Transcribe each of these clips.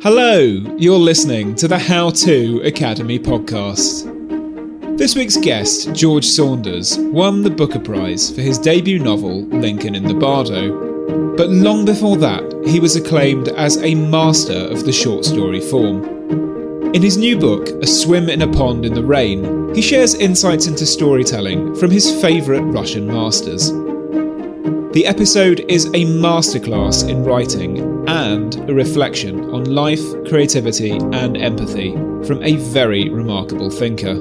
Hello, you're listening to the How To Academy podcast. This week's guest, George Saunders, won the Booker Prize for his debut novel, Lincoln in the Bardo. But long before that, he was acclaimed as a master of the short story form. In his new book, A Swim in a Pond in the Rain, he shares insights into storytelling from his favourite Russian masters. The episode is a masterclass in writing and a reflection on life, creativity, and empathy from a very remarkable thinker.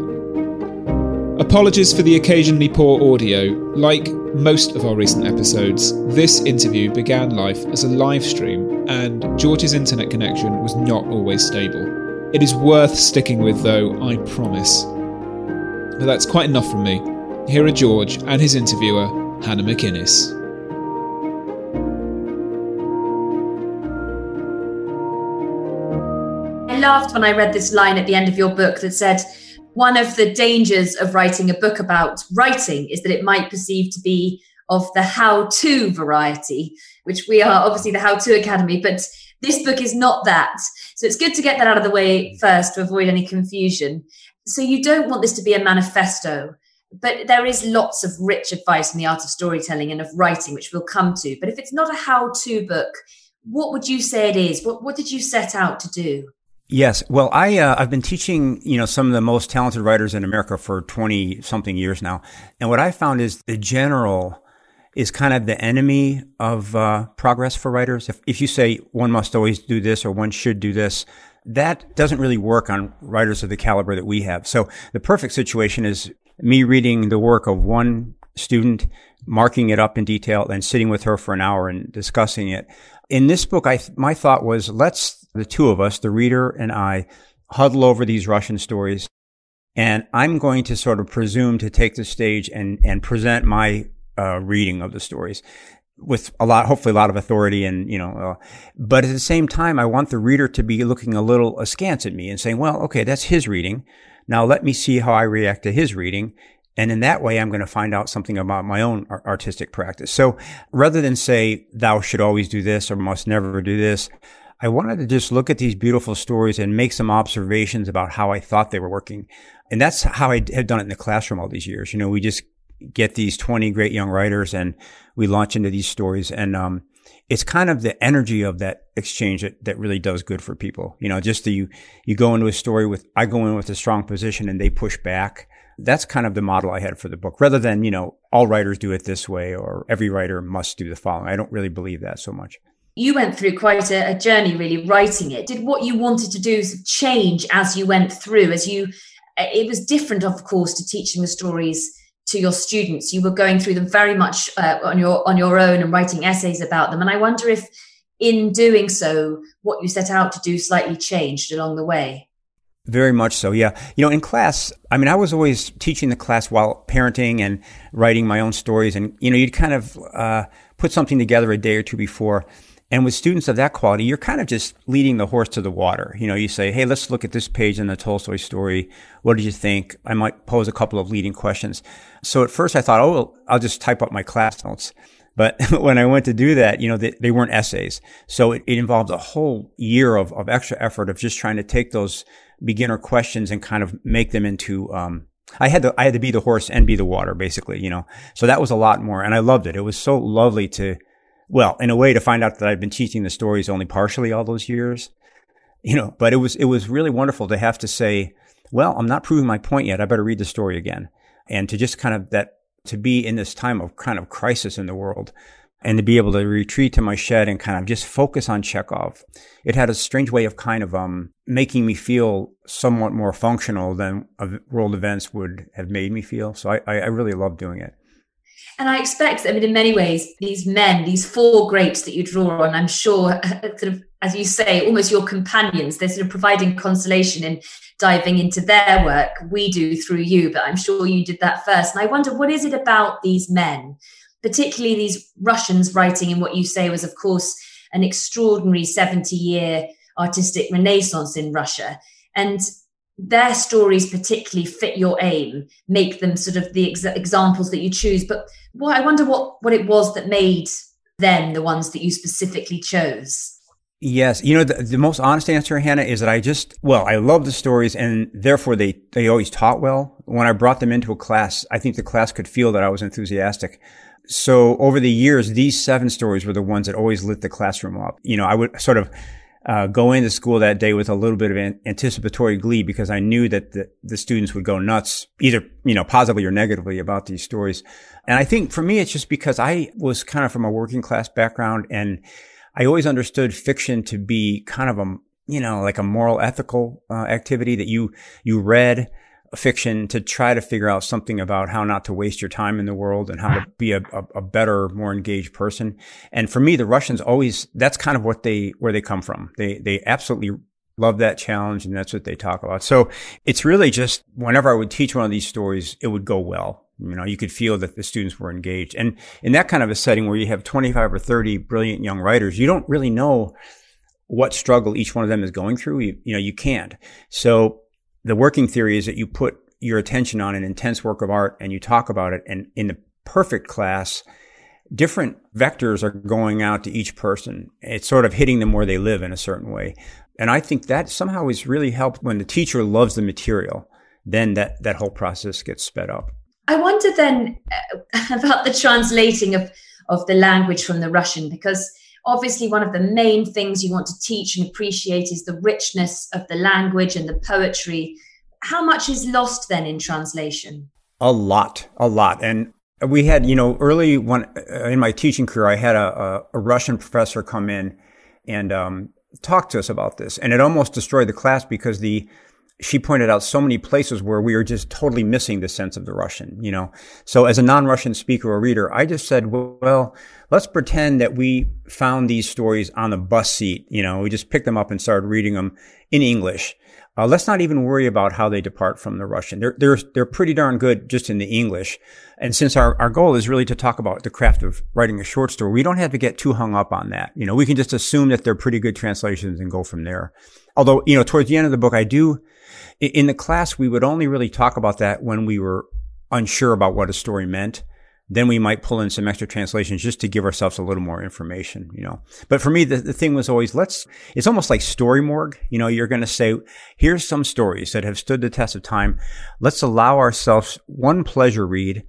Apologies for the occasionally poor audio. Like most of our recent episodes, this interview began life as a live stream, and George's internet connection was not always stable. It is worth sticking with, though, I promise. But that's quite enough from me. Here are George and his interviewer, Hannah McInnes. Laughed when I read this line at the end of your book that said, one of the dangers of writing a book about writing is that it might perceive to be of the how to variety, which we are obviously the How to Academy, but this book is not that. So it's good to get that out of the way first to avoid any confusion. So you don't want this to be a manifesto, but there is lots of rich advice in the art of storytelling and of writing, which we'll come to. But if it's not a how to book, what would you say it is? What, what did you set out to do? Yes. Well, I, uh, I've been teaching, you know, some of the most talented writers in America for 20 something years now. And what I found is the general is kind of the enemy of uh, progress for writers. If, if you say one must always do this or one should do this, that doesn't really work on writers of the caliber that we have. So the perfect situation is me reading the work of one student, marking it up in detail, and sitting with her for an hour and discussing it. In this book, I, my thought was let's the two of us, the reader and I, huddle over these Russian stories. And I'm going to sort of presume to take the stage and, and present my uh, reading of the stories with a lot, hopefully a lot of authority and, you know, uh, but at the same time, I want the reader to be looking a little askance at me and saying, well, okay, that's his reading. Now let me see how I react to his reading. And in that way, I'm going to find out something about my own artistic practice. So rather than say, thou should always do this or must never do this, I wanted to just look at these beautiful stories and make some observations about how I thought they were working. And that's how I have done it in the classroom all these years. You know, we just get these 20 great young writers and we launch into these stories. And, um, it's kind of the energy of that exchange that, that really does good for people. You know, just the, you, you go into a story with, I go in with a strong position and they push back. That's kind of the model I had for the book rather than, you know, all writers do it this way or every writer must do the following. I don't really believe that so much you went through quite a, a, journey really writing it. Did what you wanted to do change as you went through as you it was different of course to teaching the stories to your students. You were going through them very much uh, on your on your own and writing essays about them. And i wonder if in doing so what you set out to do slightly changed along the way. Very much so yeah. You know in class i mean i was always teaching the class while parenting and writing my own stories. And you know you'd kind of uh, put something together a day or two before and with students of that quality, you're kind of just leading the horse to the water. You know, you say, Hey, let's look at this page in the Tolstoy story. What did you think? I might pose a couple of leading questions. So at first I thought, Oh, well, I'll just type up my class notes. But when I went to do that, you know, they, they weren't essays. So it, it, involved a whole year of, of extra effort of just trying to take those beginner questions and kind of make them into, um, I had to, I had to be the horse and be the water, basically, you know. So that was a lot more. And I loved it. It was so lovely to, well, in a way to find out that I've been teaching the stories only partially all those years, you know, but it was, it was really wonderful to have to say, well, I'm not proving my point yet. I better read the story again. And to just kind of that, to be in this time of kind of crisis in the world and to be able to retreat to my shed and kind of just focus on Chekhov. It had a strange way of kind of, um, making me feel somewhat more functional than world events would have made me feel. So I, I really love doing it. And I expect, I mean, in many ways, these men, these four greats that you draw on, I'm sure, sort of, as you say, almost your companions, they're sort of providing consolation in diving into their work. We do through you, but I'm sure you did that first. And I wonder, what is it about these men, particularly these Russians writing in what you say was, of course, an extraordinary 70 year artistic renaissance in Russia? And their stories particularly fit your aim, make them sort of the ex- examples that you choose. But what I wonder what what it was that made them the ones that you specifically chose. Yes. You know, the, the, most honest answer, Hannah, is that I just, well, I love the stories and therefore they, they always taught well. When I brought them into a class, I think the class could feel that I was enthusiastic. So over the years, these seven stories were the ones that always lit the classroom up. You know, I would sort of, uh, go into school that day with a little bit of an anticipatory glee because I knew that the, the students would go nuts, either, you know, positively or negatively about these stories. And I think for me, it's just because I was kind of from a working class background and I always understood fiction to be kind of a, you know, like a moral ethical uh, activity that you, you read fiction to try to figure out something about how not to waste your time in the world and how to be a, a, a, better, more engaged person. And for me, the Russians always, that's kind of what they, where they come from. They, they absolutely love that challenge and that's what they talk about. So it's really just whenever I would teach one of these stories, it would go well. You know, you could feel that the students were engaged. And in that kind of a setting where you have 25 or 30 brilliant young writers, you don't really know what struggle each one of them is going through. You, you know, you can't. So the working theory is that you put your attention on an intense work of art and you talk about it. And in the perfect class, different vectors are going out to each person. It's sort of hitting them where they live in a certain way. And I think that somehow is really helped when the teacher loves the material, then that, that whole process gets sped up. I wonder then uh, about the translating of, of the language from the Russian, because obviously one of the main things you want to teach and appreciate is the richness of the language and the poetry. How much is lost then in translation? A lot a lot. And we had you know early when uh, in my teaching career i had a, a, russian professor come in and um, talk to us about this. And it almost destroyed the class because the she pointed out so many places where we are just totally missing the sense of the Russian, you know. So as a non-Russian speaker or reader, I just said, well, let's pretend that we found these stories on the bus seat, you know, we just picked them up and started reading them in English. Uh, let's not even worry about how they depart from the Russian. They're, they're, they're pretty darn good just in the English. And since our, our goal is really to talk about the craft of writing a short story, we don't have to get too hung up on that. You know, we can just assume that they're pretty good translations and go from there. Although, you know, towards the end of the book, I do, in the class, we would only really talk about that when we were unsure about what a story meant then we might pull in some extra translations just to give ourselves a little more information, you know. But for me, the, the thing was always let's, it's almost like story morgue. You know, you're going to say, here's some stories that have stood the test of time. Let's allow ourselves one pleasure read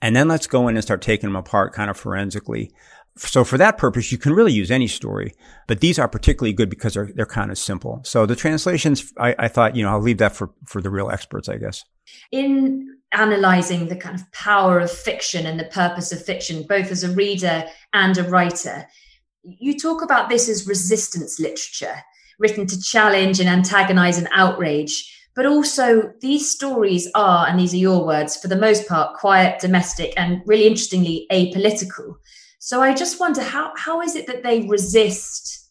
and then let's go in and start taking them apart kind of forensically. So for that purpose, you can really use any story, but these are particularly good because they're, they're kind of simple. So the translations, I, I thought, you know, I'll leave that for, for the real experts, I guess. In analyzing the kind of power of fiction and the purpose of fiction, both as a reader and a writer. You talk about this as resistance literature, written to challenge and antagonize and outrage. But also, these stories are, and these are your words, for the most part, quiet, domestic, and really interestingly, apolitical. So I just wonder how, how is it that they resist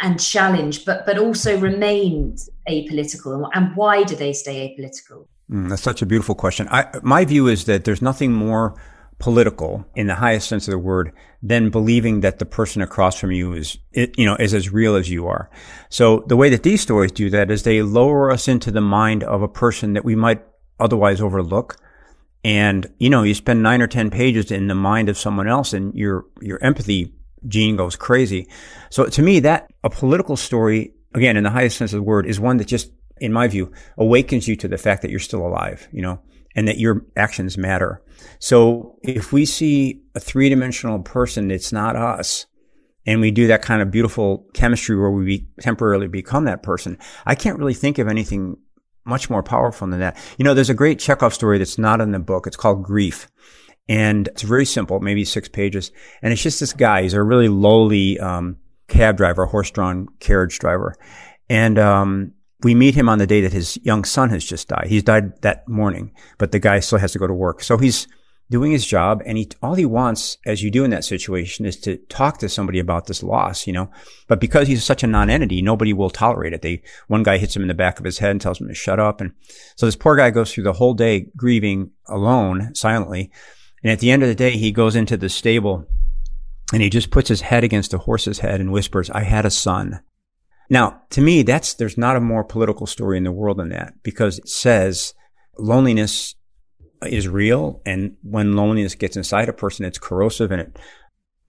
and challenge, but, but also remain apolitical? And why do they stay apolitical? Mm, that's such a beautiful question. I, my view is that there's nothing more political in the highest sense of the word than believing that the person across from you is, you know, is as real as you are. So the way that these stories do that is they lower us into the mind of a person that we might otherwise overlook. And, you know, you spend nine or 10 pages in the mind of someone else and your, your empathy gene goes crazy. So to me, that a political story, again, in the highest sense of the word is one that just in my view, awakens you to the fact that you're still alive, you know, and that your actions matter. So if we see a three dimensional person, it's not us. And we do that kind of beautiful chemistry where we be, temporarily become that person. I can't really think of anything much more powerful than that. You know, there's a great Chekhov story that's not in the book. It's called Grief. And it's very simple, maybe six pages. And it's just this guy. He's a really lowly, um, cab driver, horse-drawn carriage driver. And, um, we meet him on the day that his young son has just died. He's died that morning, but the guy still has to go to work. So he's doing his job and he, all he wants, as you do in that situation, is to talk to somebody about this loss, you know. But because he's such a non-entity, nobody will tolerate it. They, one guy hits him in the back of his head and tells him to shut up. And so this poor guy goes through the whole day grieving alone, silently. And at the end of the day, he goes into the stable and he just puts his head against the horse's head and whispers, I had a son. Now, to me, that's, there's not a more political story in the world than that because it says loneliness is real. And when loneliness gets inside a person, it's corrosive and it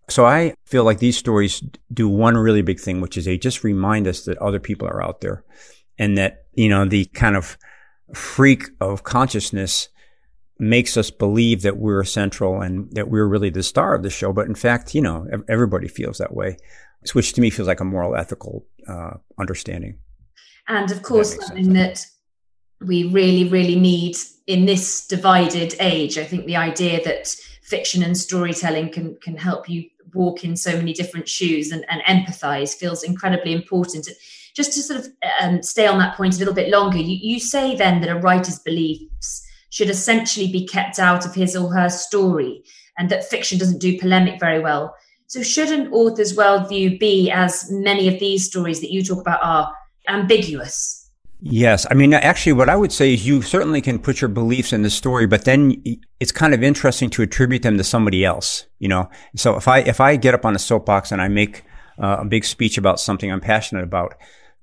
So I feel like these stories do one really big thing, which is they just remind us that other people are out there and that, you know, the kind of freak of consciousness makes us believe that we're central and that we're really the star of the show. But in fact, you know, everybody feels that way, which to me feels like a moral, ethical uh, understanding. And of course, that something that we really, really need in this divided age. I think the idea that fiction and storytelling can can help you walk in so many different shoes and, and empathize feels incredibly important. Just to sort of um, stay on that point a little bit longer, you, you say then that a writer's beliefs should essentially be kept out of his or her story and that fiction doesn't do polemic very well. So, should an author's worldview be, as many of these stories that you talk about are, ambiguous? Yes. I mean, actually, what I would say is you certainly can put your beliefs in the story, but then it's kind of interesting to attribute them to somebody else, you know? So if I, if I get up on a soapbox and I make uh, a big speech about something I'm passionate about,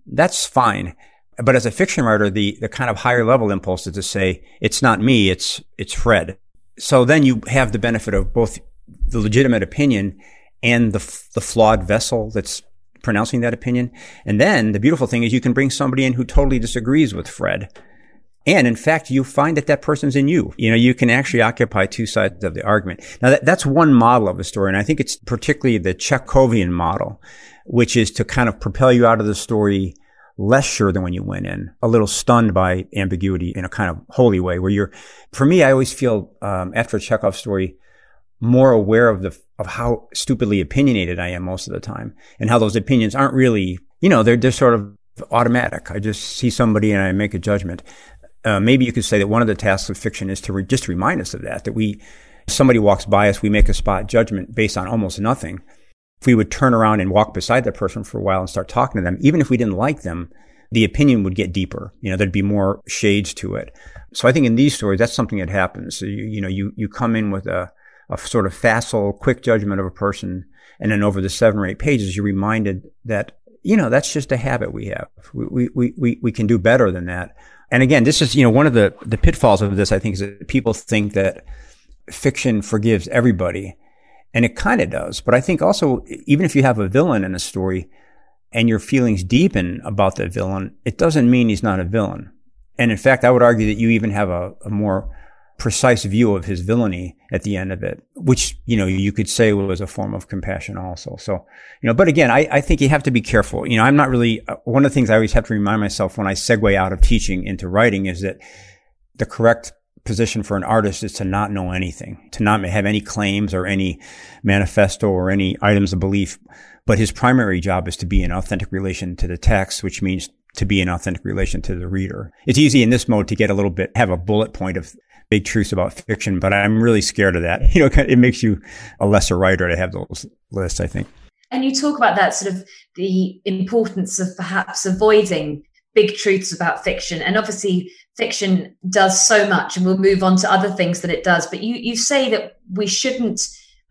that's fine. But as a fiction writer, the, the kind of higher level impulse is to say, it's not me, it's, it's Fred. So then you have the benefit of both the legitimate opinion and the, the flawed vessel that's pronouncing that opinion. And then the beautiful thing is you can bring somebody in who totally disagrees with Fred. And in fact, you find that that person's in you. You know, you can actually occupy two sides of the argument. Now that, that's one model of a story. And I think it's particularly the Chekhovian model, which is to kind of propel you out of the story less sure than when you went in, a little stunned by ambiguity in a kind of holy way where you're, for me, I always feel, um, after a Chekhov story, more aware of the of how stupidly opinionated I am most of the time, and how those opinions aren't really, you know, they're just sort of automatic. I just see somebody and I make a judgment. Uh, maybe you could say that one of the tasks of fiction is to re- just remind us of that. That we, somebody walks by us, we make a spot judgment based on almost nothing. If we would turn around and walk beside that person for a while and start talking to them, even if we didn't like them, the opinion would get deeper. You know, there'd be more shades to it. So I think in these stories, that's something that happens. So you, you know, you, you come in with a, a sort of facile, quick judgment of a person. And then over the seven or eight pages, you're reminded that, you know, that's just a habit we have. We, we, we, we can do better than that. And again, this is, you know, one of the, the pitfalls of this, I think, is that people think that fiction forgives everybody. And it kind of does. But I think also, even if you have a villain in a story and your feelings deepen about the villain, it doesn't mean he's not a villain. And in fact, I would argue that you even have a, a more precise view of his villainy at the end of it, which, you know, you could say was a form of compassion also. So, you know, but again, I, I think you have to be careful. You know, I'm not really, uh, one of the things I always have to remind myself when I segue out of teaching into writing is that the correct position for an artist is to not know anything, to not have any claims or any manifesto or any items of belief. But his primary job is to be in authentic relation to the text, which means to be in authentic relation to the reader. It's easy in this mode to get a little bit, have a bullet point of big truths about fiction, but I'm really scared of that. You know, it makes you a lesser writer to have those lists, I think. And you talk about that sort of the importance of perhaps avoiding big truths about fiction. And obviously, fiction does so much, and we'll move on to other things that it does. But you, you say that we shouldn't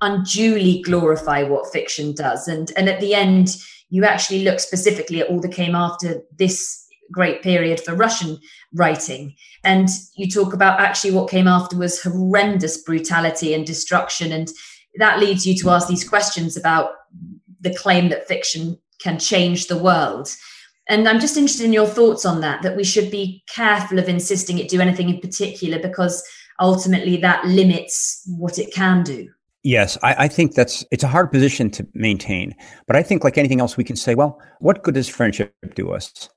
unduly glorify what fiction does. And, and at the end, you actually look specifically at all that came after this great period for Russian writing. And you talk about actually what came after was horrendous brutality and destruction. And that leads you to ask these questions about the claim that fiction can change the world. And I'm just interested in your thoughts on that, that we should be careful of insisting it do anything in particular because ultimately that limits what it can do. Yes, I, I, think that's it's a hard position to maintain. But I think like anything else, we can say, well, what good does friendship do us?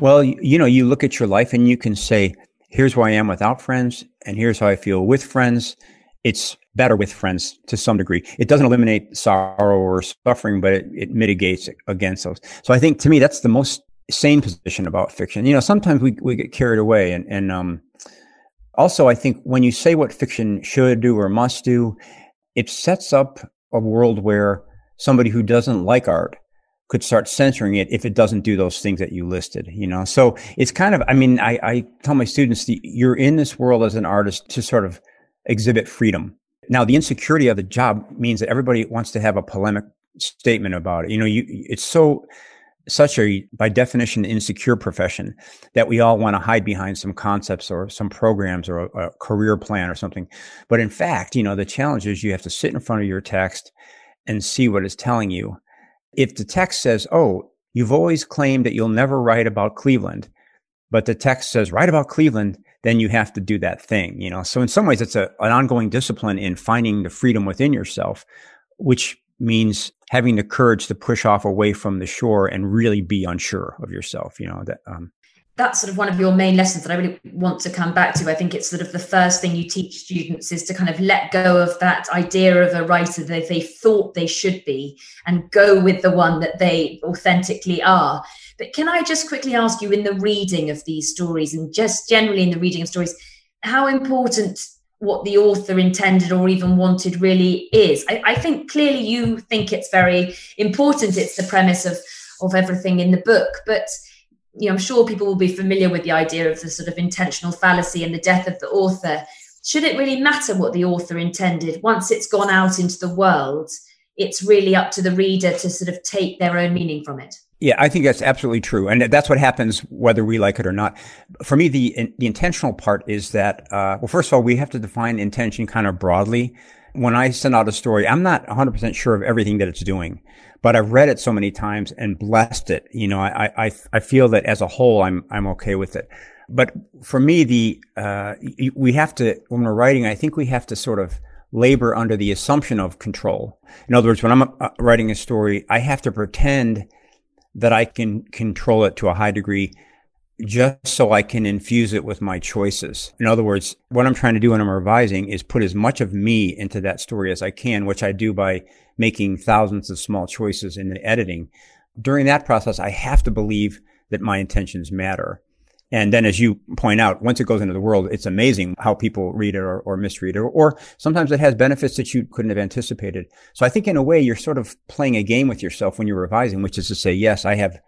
Well, you know, you look at your life and you can say, here's where I am without friends, and here's how I feel with friends. It's better with friends to some degree. It doesn't eliminate sorrow or suffering, but it, it mitigates against those. So I think to me, that's the most sane position about fiction. You know, sometimes we, we get carried away and, and, um, also I think when you say what fiction should do or must do, it sets up a world where somebody who doesn't like art could start censoring it if it doesn't do those things that you listed, you know? So it's kind of, I mean, I, I tell my students, that you're in this world as an artist to sort of exhibit freedom. Now, the insecurity of the job means that everybody wants to have a polemic statement about it. You know, you, it's so, such a, by definition, insecure profession that we all want to hide behind some concepts or some programs or a, a career plan or something. But in fact, you know, the challenge is you have to sit in front of your text and see what it's telling you. If the text says, Oh, you've always claimed that you'll never write about Cleveland, but the text says, write about Cleveland, then you have to do that thing, you know? So in some ways, it's a, an ongoing discipline in finding the freedom within yourself, which means having the courage to push off away from the shore and really be unsure of yourself, you know, that, um, that's sort of one of your main lessons that I really want to come back to. I think it's sort of the first thing you teach students is to kind of let go of that idea of a writer that they thought they should be and go with the one that they authentically are. But can I just quickly ask you in the reading of these stories and just generally in the reading of stories, how important what the author intended or even wanted really is? I, I think clearly you think it's very important. It's the premise of of everything in the book, but you know, I'm sure people will be familiar with the idea of the sort of intentional fallacy and the death of the author. Should it really matter what the author intended? Once it's gone out into the world, it's really up to the reader to sort of take their own meaning from it. Yeah, I think that's absolutely true, and that's what happens whether we like it or not. For me, the the intentional part is that uh, well, first of all, we have to define intention kind of broadly. When I send out a story, I'm not 100 percent sure of everything that it's doing but I've read it so many times and blessed it. You know, I, I, I feel that as a whole, I'm, I'm okay with it. But for me, the, uh, we have to, when we're writing, I think we have to sort of labor under the assumption of control. In other words, when I'm uh, writing a story, I have to pretend that I can control it to a high degree just so I can infuse it with my choices. In other words, what I'm trying to do when I'm revising is put as much of me into that story as I can, which I do by making thousands of small choices in the editing. During that process, I have to believe that my intentions matter. And then, as you point out, once it goes into the world, it's amazing how people read it or, or misread it, or, or, sometimes it has benefits that you couldn't have anticipated. So I think in a way, you're sort of playing a game with yourself when you're revising, which is to say, yes, I have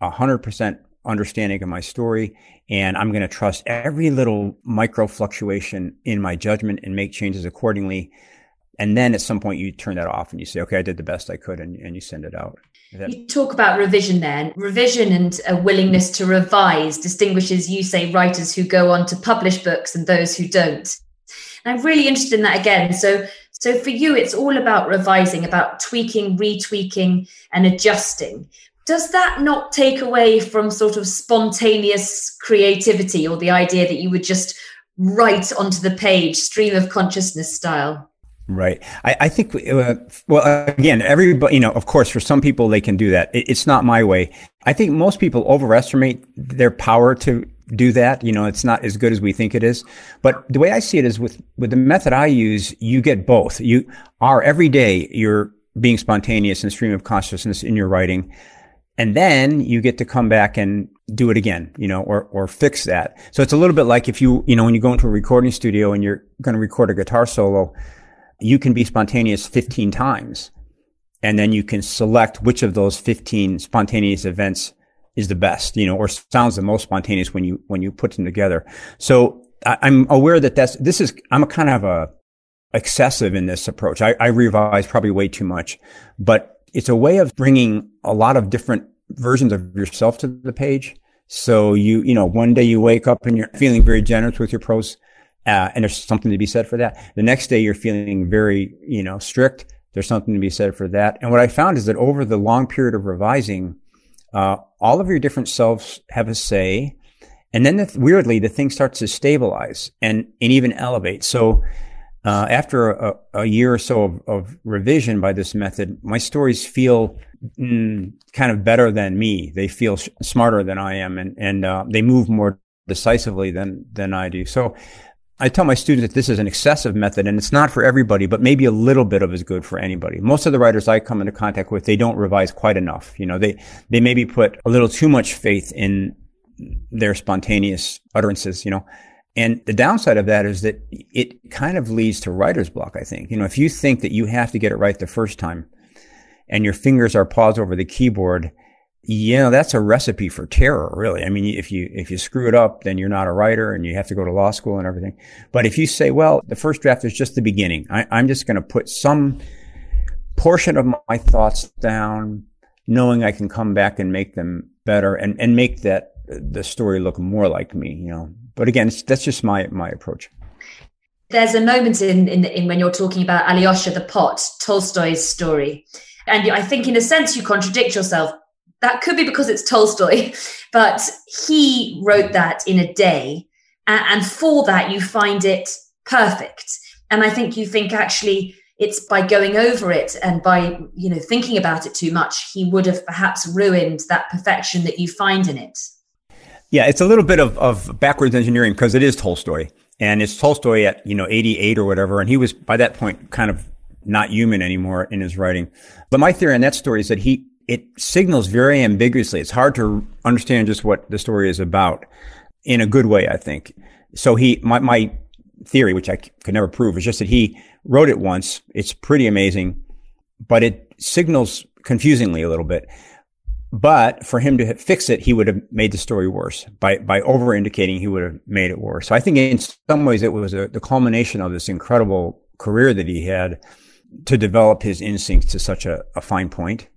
a hundred percent understanding of my story. And I'm going to trust every little micro fluctuation in my judgment and make changes accordingly. And then at some point you turn that off and you say, okay, I did the best I could and, and you send it out. You talk about revision then. Revision and a willingness to revise distinguishes, you say, writers who go on to publish books and those who don't. And I'm really interested in that again. So, so for you, it's all about revising, about tweaking, retweaking, and adjusting does that not take away from sort of spontaneous creativity or the idea that you would just write onto the page stream of consciousness style Right. I, I think, uh, well, again, everybody, you know, of course, for some people, they can do that. It, it's not my way. I think most people overestimate their power to do that. You know, it's not as good as we think it is. But the way I see it is with, with the method I use, you get both. You are every day, you're being spontaneous and stream of consciousness in your writing. And then you get to come back and do it again, you know, or, or fix that. So it's a little bit like if you, you know, when you go into a recording studio and you're going to record a guitar solo, you can be spontaneous 15 times. And then you can select which of those 15 spontaneous events is the best, you know, or sounds the most spontaneous when you, when you put them together. So I, am aware that that's, this is, I'm a kind of a excessive in this approach. I, I revise probably way too much, but it's a way of bringing a lot of different versions of yourself to the page. So you, you know, one day you wake up and you're feeling very generous with your prose, uh, and there's something to be said for that. The next day you're feeling very, you know, strict. There's something to be said for that. And what I found is that over the long period of revising, uh, all of your different selves have a say. And then the, weirdly, the thing starts to stabilize and, and even elevate. So, uh, after a, a, year or so of, of, revision by this method, my stories feel mm, kind of better than me. They feel sh- smarter than I am, and and uh, they move more decisively than than I do. So. I tell my students that this is an excessive method and it's not for everybody, but maybe a little bit of is good for anybody. Most of the writers I come into contact with, they don't revise quite enough. You know, they, they maybe put a little too much faith in their spontaneous utterances, you know, and the downside of that is that it kind of leads to writer's block, I think. You know, if you think that you have to get it right the first time and your fingers are paused over the keyboard, you know, that's a recipe for terror, really. I mean, if you, if you screw it up, then you're not a writer and you have to go to law school and everything. But if you say, well, the first draft is just the beginning, I, I'm just going to put some portion of my thoughts down, knowing I can come back and make them better and, and make that the story look more like me, you know, but again, that's just my my approach. There's a moment in, in, in when you're talking about Alyosha the pot, Tolstoy's story. And I think, in a sense, you contradict yourself. That could be because it's Tolstoy, but he wrote that in a day. And for that, you find it perfect. And I think you think actually it's by going over it and by you know thinking about it too much he would have perhaps ruined that perfection that you find in it yeah it's a little bit of, of backwards engineering because it is tolstoy and it's tolstoy at you know 88 or whatever and he was by that point kind of not human anymore in his writing but my theory on that story is that he it signals very ambiguously it's hard to understand just what the story is about in a good way i think so he my, my theory which i could never prove is just that he wrote it once. It's pretty amazing, but it signals confusingly a little bit. But for him to fix it, he would have made the story worse by, by over indicating he would have made it worse. So I think in some ways it was a, the culmination of this incredible career that he had to develop his instincts to such a, a fine point.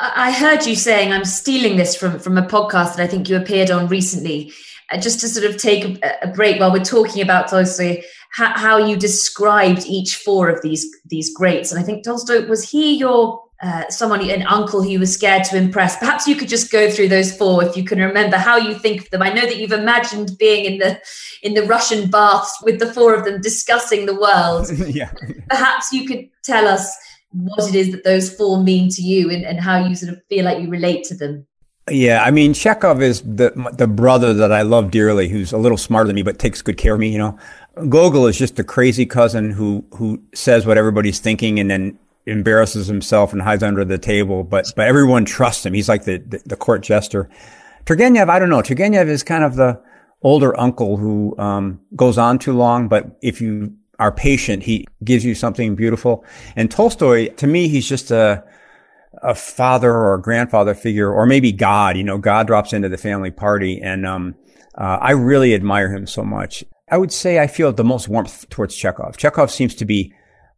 I heard you saying, I'm stealing this from, from a podcast that I think you appeared on recently, uh, just to sort of take a, break while we're talking about Tolstoy how, how you described each four of these these greats. And I think Tolstoy was he your uh, someone, an uncle who was scared to impress. Perhaps you could just go through those four if you can remember how you think of them. I know that you've imagined being in the in the Russian baths with the four of them discussing the world. yeah. Perhaps you could tell us what it is that those four mean to you and, and how you sort of feel like you relate to them. Yeah, I mean, Chekhov is the the brother that I love dearly, who's a little smarter than me, but takes good care of me. You know, Gogol is just the crazy cousin who who says what everybody's thinking and then embarrasses himself and hides under the table. But but everyone trusts him. He's like the the, the court jester. Turgenev, I don't know. Turgenev is kind of the older uncle who um, goes on too long, but if you are patient, he gives you something beautiful. And Tolstoy, to me, he's just a a father or a grandfather figure, or maybe God. You know, God drops into the family party, and um, uh, I really admire him so much. I would say I feel the most warmth towards Chekhov. Chekhov seems to be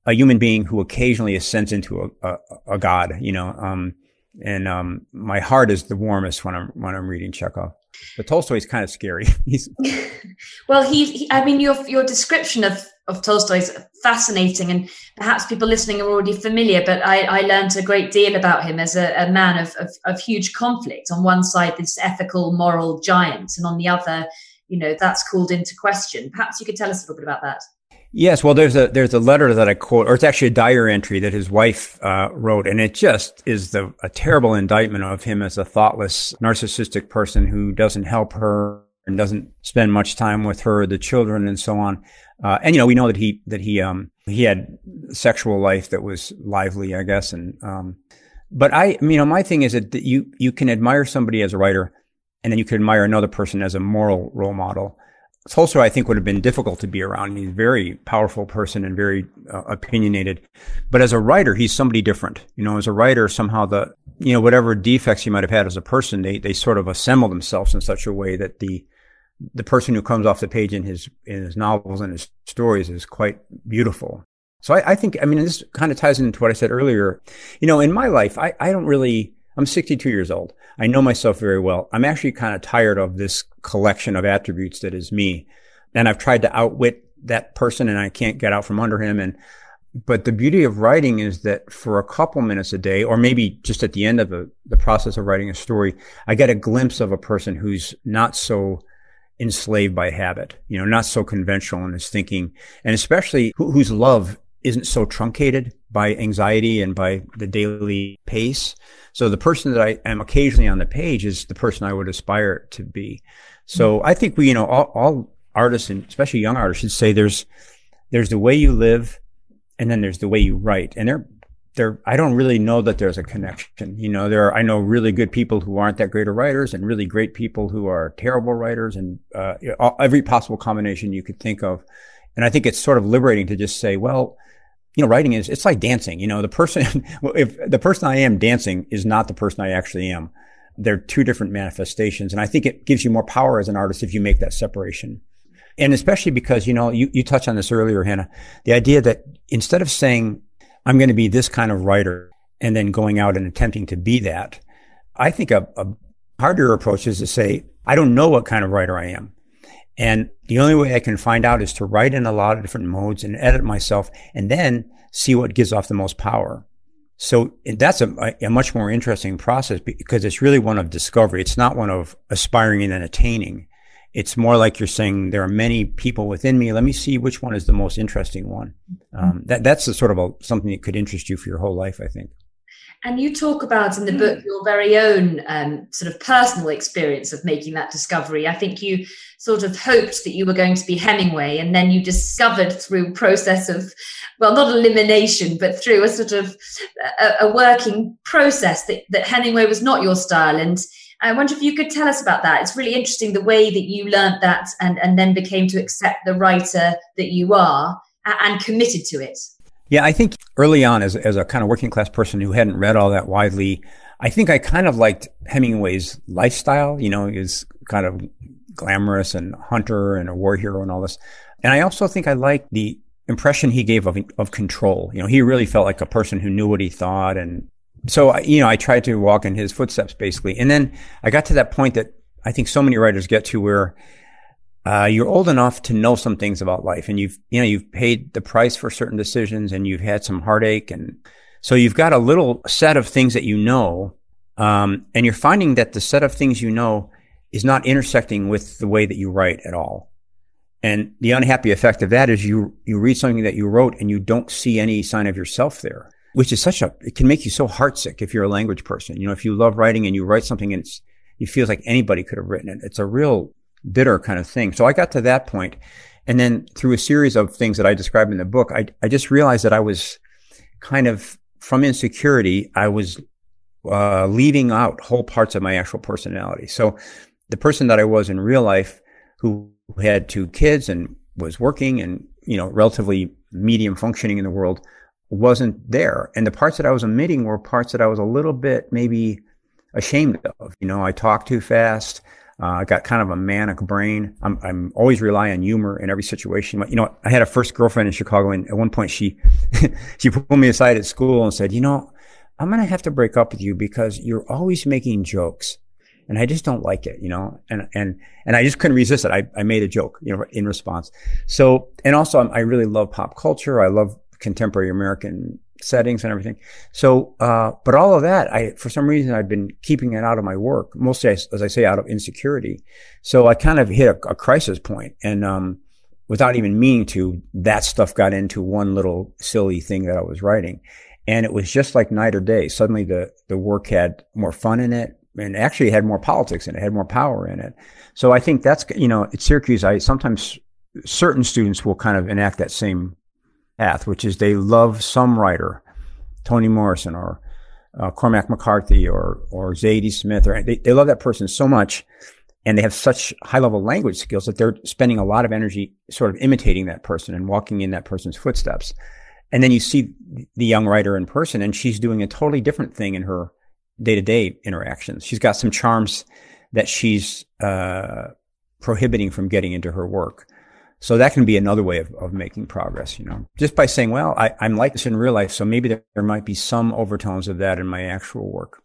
a human being who occasionally ascends into a, a, a god. You know, um, and um, my heart is the warmest when I'm when I'm reading Chekhov. But Tolstoy is kind of scary. Well, he, he, I mean, your your description of of Tolstoy is fascinating, and perhaps people listening are already familiar. But I, I learned a great deal about him as a, a man of, of, of huge conflict. On one side, this ethical, moral giant, and on the other, you know, that's called into question. Perhaps you could tell us a little bit about that. Yes, well, there's a there's a letter that I quote, or it's actually a diary entry that his wife uh, wrote, and it just is the a terrible indictment of him as a thoughtless, narcissistic person who doesn't help her and doesn't spend much time with her, the children, and so on. Uh, and you know, we know that he that he um he had sexual life that was lively, I guess, and um, but I, you know, my thing is that you you can admire somebody as a writer, and then you can admire another person as a moral role model. Tolstoy, I think, would have been difficult to be around. He's a very powerful person and very uh, opinionated. But as a writer, he's somebody different. You know, as a writer, somehow the, you know, whatever defects he might have had as a person, they, they sort of assemble themselves in such a way that the, the person who comes off the page in his, in his novels and his stories is quite beautiful. So I, I think, I mean, this kind of ties into what I said earlier. You know, in my life, I, I don't really, I'm 62 years old. I know myself very well. I'm actually kind of tired of this collection of attributes that is me. And I've tried to outwit that person and I can't get out from under him. And, but the beauty of writing is that for a couple minutes a day, or maybe just at the end of a, the process of writing a story, I get a glimpse of a person who's not so enslaved by habit, you know, not so conventional in his thinking, and especially whose love isn't so truncated by anxiety and by the daily pace. So the person that I am occasionally on the page is the person I would aspire to be. So mm-hmm. I think we, you know, all, all artists and especially young artists should say there's, there's the way you live and then there's the way you write. And there, there, I don't really know that there's a connection. You know, there are, I know really good people who aren't that great of writers and really great people who are terrible writers and, uh, every possible combination you could think of. And I think it's sort of liberating to just say, well, you know, writing is, it's like dancing. You know, the person, if the person I am dancing is not the person I actually am, they're two different manifestations. And I think it gives you more power as an artist if you make that separation. And especially because, you know, you, you touched on this earlier, Hannah, the idea that instead of saying, I'm going to be this kind of writer and then going out and attempting to be that, I think a, a harder approach is to say, I don't know what kind of writer I am. And the only way I can find out is to write in a lot of different modes and edit myself and then see what gives off the most power. So that's a, a much more interesting process because it's really one of discovery. It's not one of aspiring and attaining. It's more like you're saying there are many people within me. Let me see which one is the most interesting one. Um, that, that's a sort of a, something that could interest you for your whole life, I think. And you talk about in the book your very own um, sort of personal experience of making that discovery. I think you sort of hoped that you were going to be Hemingway, and then you discovered through process of, well, not elimination, but through a sort of a, a working process that, that Hemingway was not your style. And I wonder if you could tell us about that. It's really interesting the way that you learned that and, and then became to accept the writer that you are and committed to it. Yeah, I think early on, as, as a kind of working class person who hadn't read all that widely, I think I kind of liked Hemingway's lifestyle. You know, was kind of glamorous and hunter and a war hero and all this. And I also think I liked the impression he gave of, of control. You know, he really felt like a person who knew what he thought. And so, you know, I tried to walk in his footsteps basically. And then I got to that point that I think so many writers get to where uh, you're old enough to know some things about life and you've, you know, you've paid the price for certain decisions and you've had some heartache. And so you've got a little set of things that you know. Um, and you're finding that the set of things you know is not intersecting with the way that you write at all. And the unhappy effect of that is you, you read something that you wrote and you don't see any sign of yourself there, which is such a, it can make you so heartsick if you're a language person. You know, if you love writing and you write something and it's, it feels like anybody could have written it. It's a real bitter kind of thing. So I got to that point, And then through a series of things that I describe in the book, I, I just realized that I was kind of from insecurity, I was uh, leaving out whole parts of my actual personality. So the person that I was in real life who had two kids and was working and, you know, relatively medium functioning in the world wasn't there. And the parts that I was omitting were parts that I was a little bit maybe ashamed of. You know, I talked too fast. Uh, I got kind of a manic brain. I'm, I'm always rely on humor in every situation. You know, I had a first girlfriend in Chicago and at one point she, she pulled me aside at school and said, you know, I'm going to have to break up with you because you're always making jokes and I just don't like it, you know, and, and, and I just couldn't resist it. I, I made a joke, you know, in response. So, and also I really love pop culture. I love contemporary American settings and everything. So, uh, but all of that, I, for some reason, I've been keeping it out of my work, mostly, as, as I say, out of insecurity. So I kind of hit a, a crisis point and, um, without even meaning to, that stuff got into one little silly thing that I was writing. And it was just like night or day. Suddenly the, the work had more fun in it and actually had more politics in it, had more power in it. So I think that's, you know, at Syracuse, I sometimes certain students will kind of enact that same path, which is they love some writer, Toni Morrison or uh, Cormac McCarthy or or Zadie Smith, or they, they love that person so much, and they have such high level language skills that they're spending a lot of energy sort of imitating that person and walking in that person's footsteps. And then you see the young writer in person, and she's doing a totally different thing in her day to day interactions. She's got some charms that she's uh, prohibiting from getting into her work. So that can be another way of, of making progress, you know, just by saying, well, I, am like this in real life. So maybe there, there might be some overtones of that in my actual work.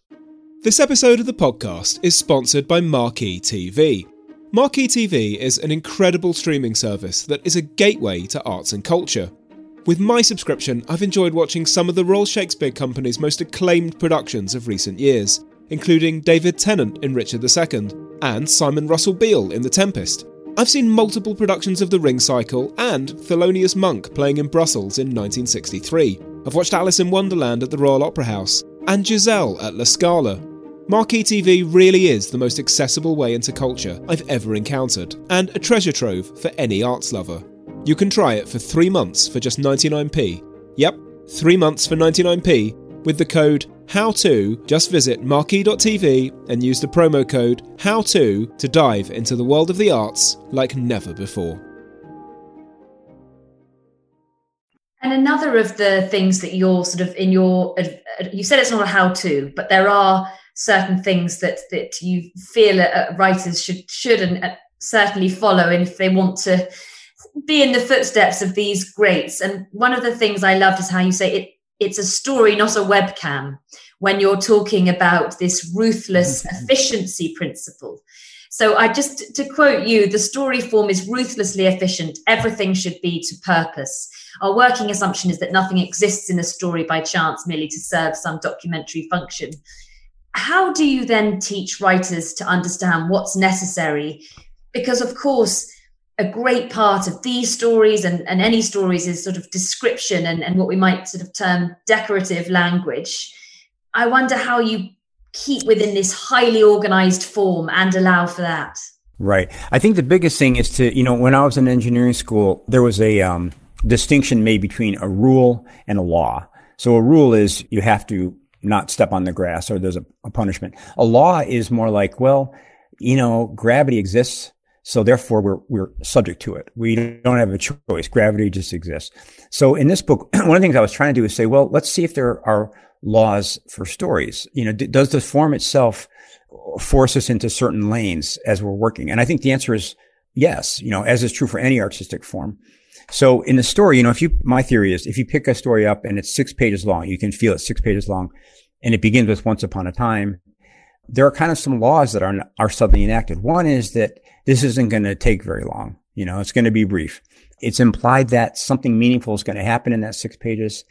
This episode of the podcast is sponsored by Marquee TV. Marquee TV is an incredible streaming service that is a gateway to arts and culture. With my subscription, I've enjoyed watching some of the Royal Shakespeare Company's most acclaimed productions of recent years, including David Tennant in Richard II and Simon Russell Beale in The Tempest. I've seen multiple productions of The Ring Cycle and Thelonious Monk playing in Brussels in 1963. I've watched Alice in Wonderland at the Royal Opera House and Giselle at La Scala. Marquee TV really is the most accessible way into culture I've ever encountered, and a treasure trove for any arts lover. You can try it for three months for just 99p. Yep, three months for 99p with the code HOW2, just visit marquee.tv and use the promo code HOW2 to dive into the world of the arts like never before. And another of the things that you're sort of in your, you said it's not a how to, but there are certain things that that you feel uh, writers should should and uh, certainly follow if they want to be in the footsteps of these greats. And one of the things I loved is how you say it it's a story, not a webcam, when you're talking about this ruthless mm-hmm. efficiency principle. So I just to quote you, the story form is ruthlessly efficient. Everything should be to purpose. Our working assumption is that nothing exists in a story by chance, merely to serve some documentary function. How do you then teach writers to understand what's necessary? Because, of course, a great part of these stories and, and any stories is sort of description and, and what we might sort of term decorative language. I wonder how you keep within this highly organized form and allow for that. Right. I think the biggest thing is to, you know, when I was in engineering school, there was a um, distinction made between a rule and a law. So a rule is you have to not step on the grass or there's a, a punishment. A law is more like, well, you know, gravity exists. So therefore we're, we're subject to it. We don't have a choice. Gravity just exists. So in this book, one of the things I was trying to do is say, well, let's see if there are laws for stories. You know, d- does the form itself force us into certain lanes as we're working? And I think the answer is yes, you know, as is true for any artistic form. So in the story, you know, if you, my theory is if you pick a story up and it's six pages long, you can feel it's six pages long and it begins with once upon a time. There are kind of some laws that are, are suddenly enacted. One is that this isn't going to take very long. You know, it's going to be brief. It's implied that something meaningful is going to happen in that six pages.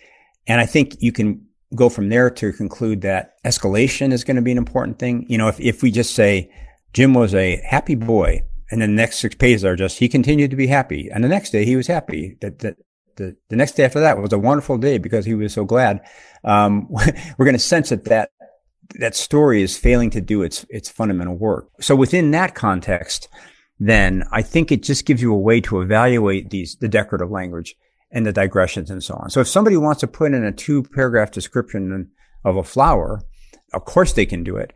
And I think you can go from there to conclude that escalation is going to be an important thing. You know, if, if we just say Jim was a happy boy and the next six pages are just, he continued to be happy. And the next day he was happy. That, that, the, the next day after that was a wonderful day because he was so glad. Um, we're going to sense that that, that story is failing to do its, its fundamental work. So within that context, then I think it just gives you a way to evaluate these, the decorative language and the digressions and so on. So if somebody wants to put in a two paragraph description of a flower, of course they can do it.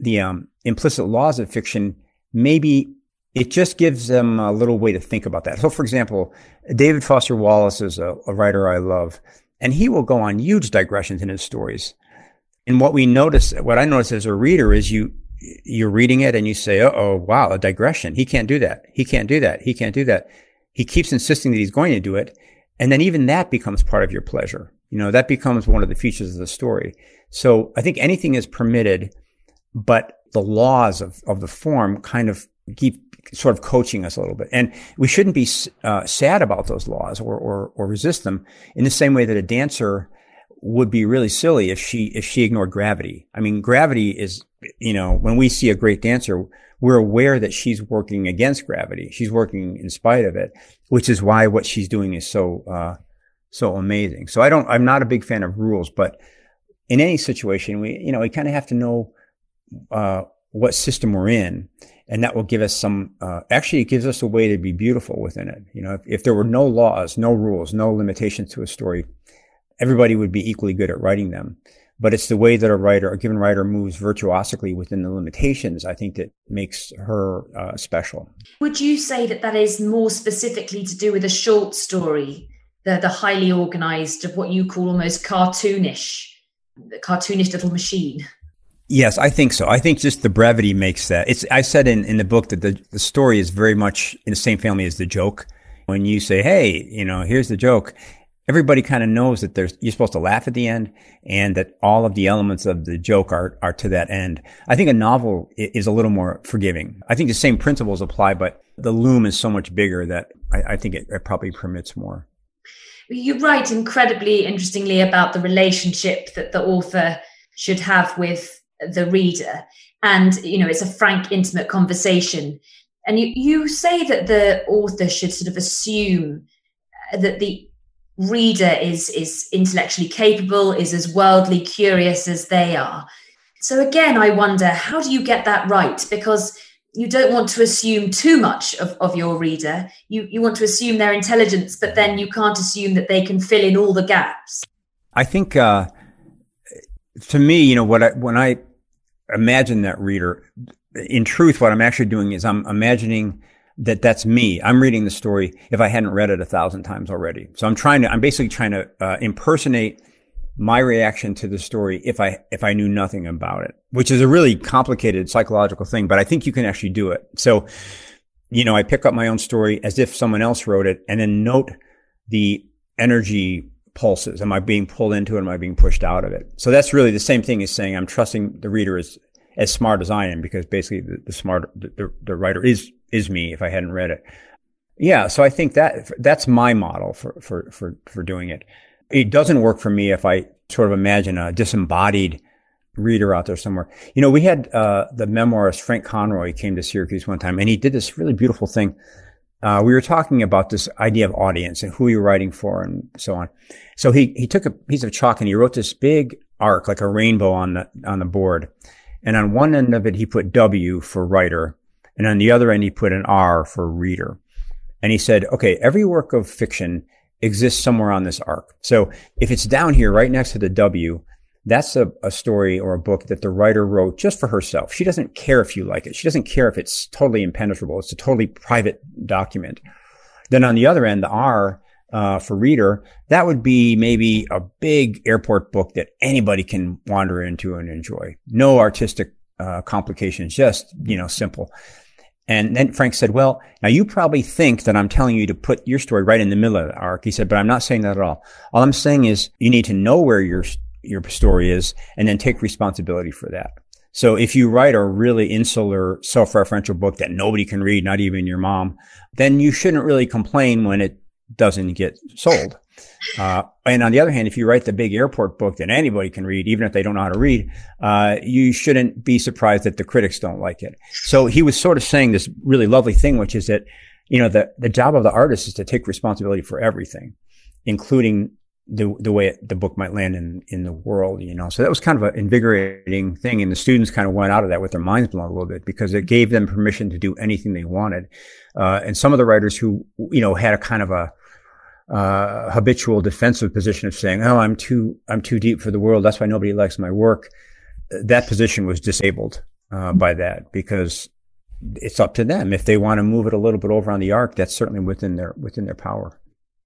The um, implicit laws of fiction, maybe it just gives them a little way to think about that. So for example, David Foster Wallace is a, a writer I love, and he will go on huge digressions in his stories. And what we notice, what I notice as a reader is you, you're reading it and you say, oh, wow, a digression. He can't do that. He can't do that. He can't do that. He keeps insisting that he's going to do it. And then even that becomes part of your pleasure. You know, that becomes one of the features of the story. So I think anything is permitted, but the laws of, of the form kind of keep sort of coaching us a little bit. And we shouldn't be uh, sad about those laws or, or, or resist them in the same way that a dancer would be really silly if she, if she ignored gravity. I mean, gravity is, you know, when we see a great dancer, we're aware that she's working against gravity. She's working in spite of it, which is why what she's doing is so, uh, so amazing. So I don't, I'm not a big fan of rules, but in any situation, we, you know, we kind of have to know, uh, what system we're in. And that will give us some, uh, actually, it gives us a way to be beautiful within it. You know, if, if there were no laws, no rules, no limitations to a story, everybody would be equally good at writing them but it's the way that a writer, a given writer moves virtuosically within the limitations, I think that makes her uh, special. Would you say that that is more specifically to do with a short story, the, the highly organized of what you call almost cartoonish, the cartoonish little machine? Yes, I think so. I think just the brevity makes that. It's, I said in, in the book that the, the story is very much in the same family as the joke. When you say, Hey, you know, here's the joke everybody kind of knows that there's, you're supposed to laugh at the end and that all of the elements of the joke are, are to that end. I think a novel is a little more forgiving. I think the same principles apply, but the loom is so much bigger that I, I think it, it probably permits more. You write incredibly interestingly about the relationship that the author should have with the reader. And, you know, it's a frank, intimate conversation. And you, you say that the author should sort of assume uh, that the reader is is intellectually capable is as worldly curious as they are. So again i wonder how do you get that right? Because you don't want to assume too much of, of your reader. You you want to assume their intelligence but then you can't assume that they can fill in all the gaps. I think uh to me you know what i when i imagine that reader in truth what i'm actually doing is i'm imagining that that's me. I'm reading the story if I hadn't read it a thousand times already. So I'm trying to, I'm basically trying to uh, impersonate my reaction to the story if I, if I knew nothing about it, which is a really complicated psychological thing, but I think you can actually do it. So, you know, I pick up my own story as if someone else wrote it and then note the energy pulses. Am I being pulled into it? Am I being pushed out of it? So that's really the same thing as saying I'm trusting the reader is as smart as I am because basically the, the smart, the, the writer is, is me if I hadn't read it. Yeah. So I think that that's my model for, for, for, for doing it. It doesn't work for me if I sort of imagine a disembodied reader out there somewhere. You know, we had, uh, the memoirist Frank Conroy came to Syracuse one time and he did this really beautiful thing. Uh, we were talking about this idea of audience and who you're writing for and so on. So he, he took a piece of chalk and he wrote this big arc, like a rainbow on the, on the board. And on one end of it, he put W for writer. And on the other end, he put an R for reader. And he said, okay, every work of fiction exists somewhere on this arc. So if it's down here right next to the W, that's a, a, story or a book that the writer wrote just for herself. She doesn't care if you like it. She doesn't care if it's totally impenetrable. It's a totally private document. Then on the other end, the R uh, for reader, that would be maybe a big airport book that anybody can wander into and enjoy. No artistic uh, complications, just you know, simple. And then Frank said, well, now you probably think that I'm telling you to put your story right in the middle of the arc. He said, but I'm not saying that at all. All I'm saying is you need to know where your, your story is and then take responsibility for that. So if you write a really insular, self-referential book that nobody can read, not even your mom, then you shouldn't really complain when it doesn't get sold. Uh, and on the other hand, if you write the big airport book that anybody can read, even if they don't know how to read, uh, you shouldn't be surprised that the critics don't like it. So he was sort of saying this really lovely thing, which is that, you know, the, the job of the artist is to take responsibility for everything, including the, the way it, the book might land in, in the world, you know. So that was kind of an invigorating thing. And the students kind of went out of that with their minds blown a little bit because it gave them permission to do anything they wanted. Uh, and some of the writers who, you know, had a kind of a, uh, habitual defensive position of saying, "Oh, I'm too I'm too deep for the world. That's why nobody likes my work." That position was disabled uh, by that because it's up to them if they want to move it a little bit over on the arc. That's certainly within their within their power.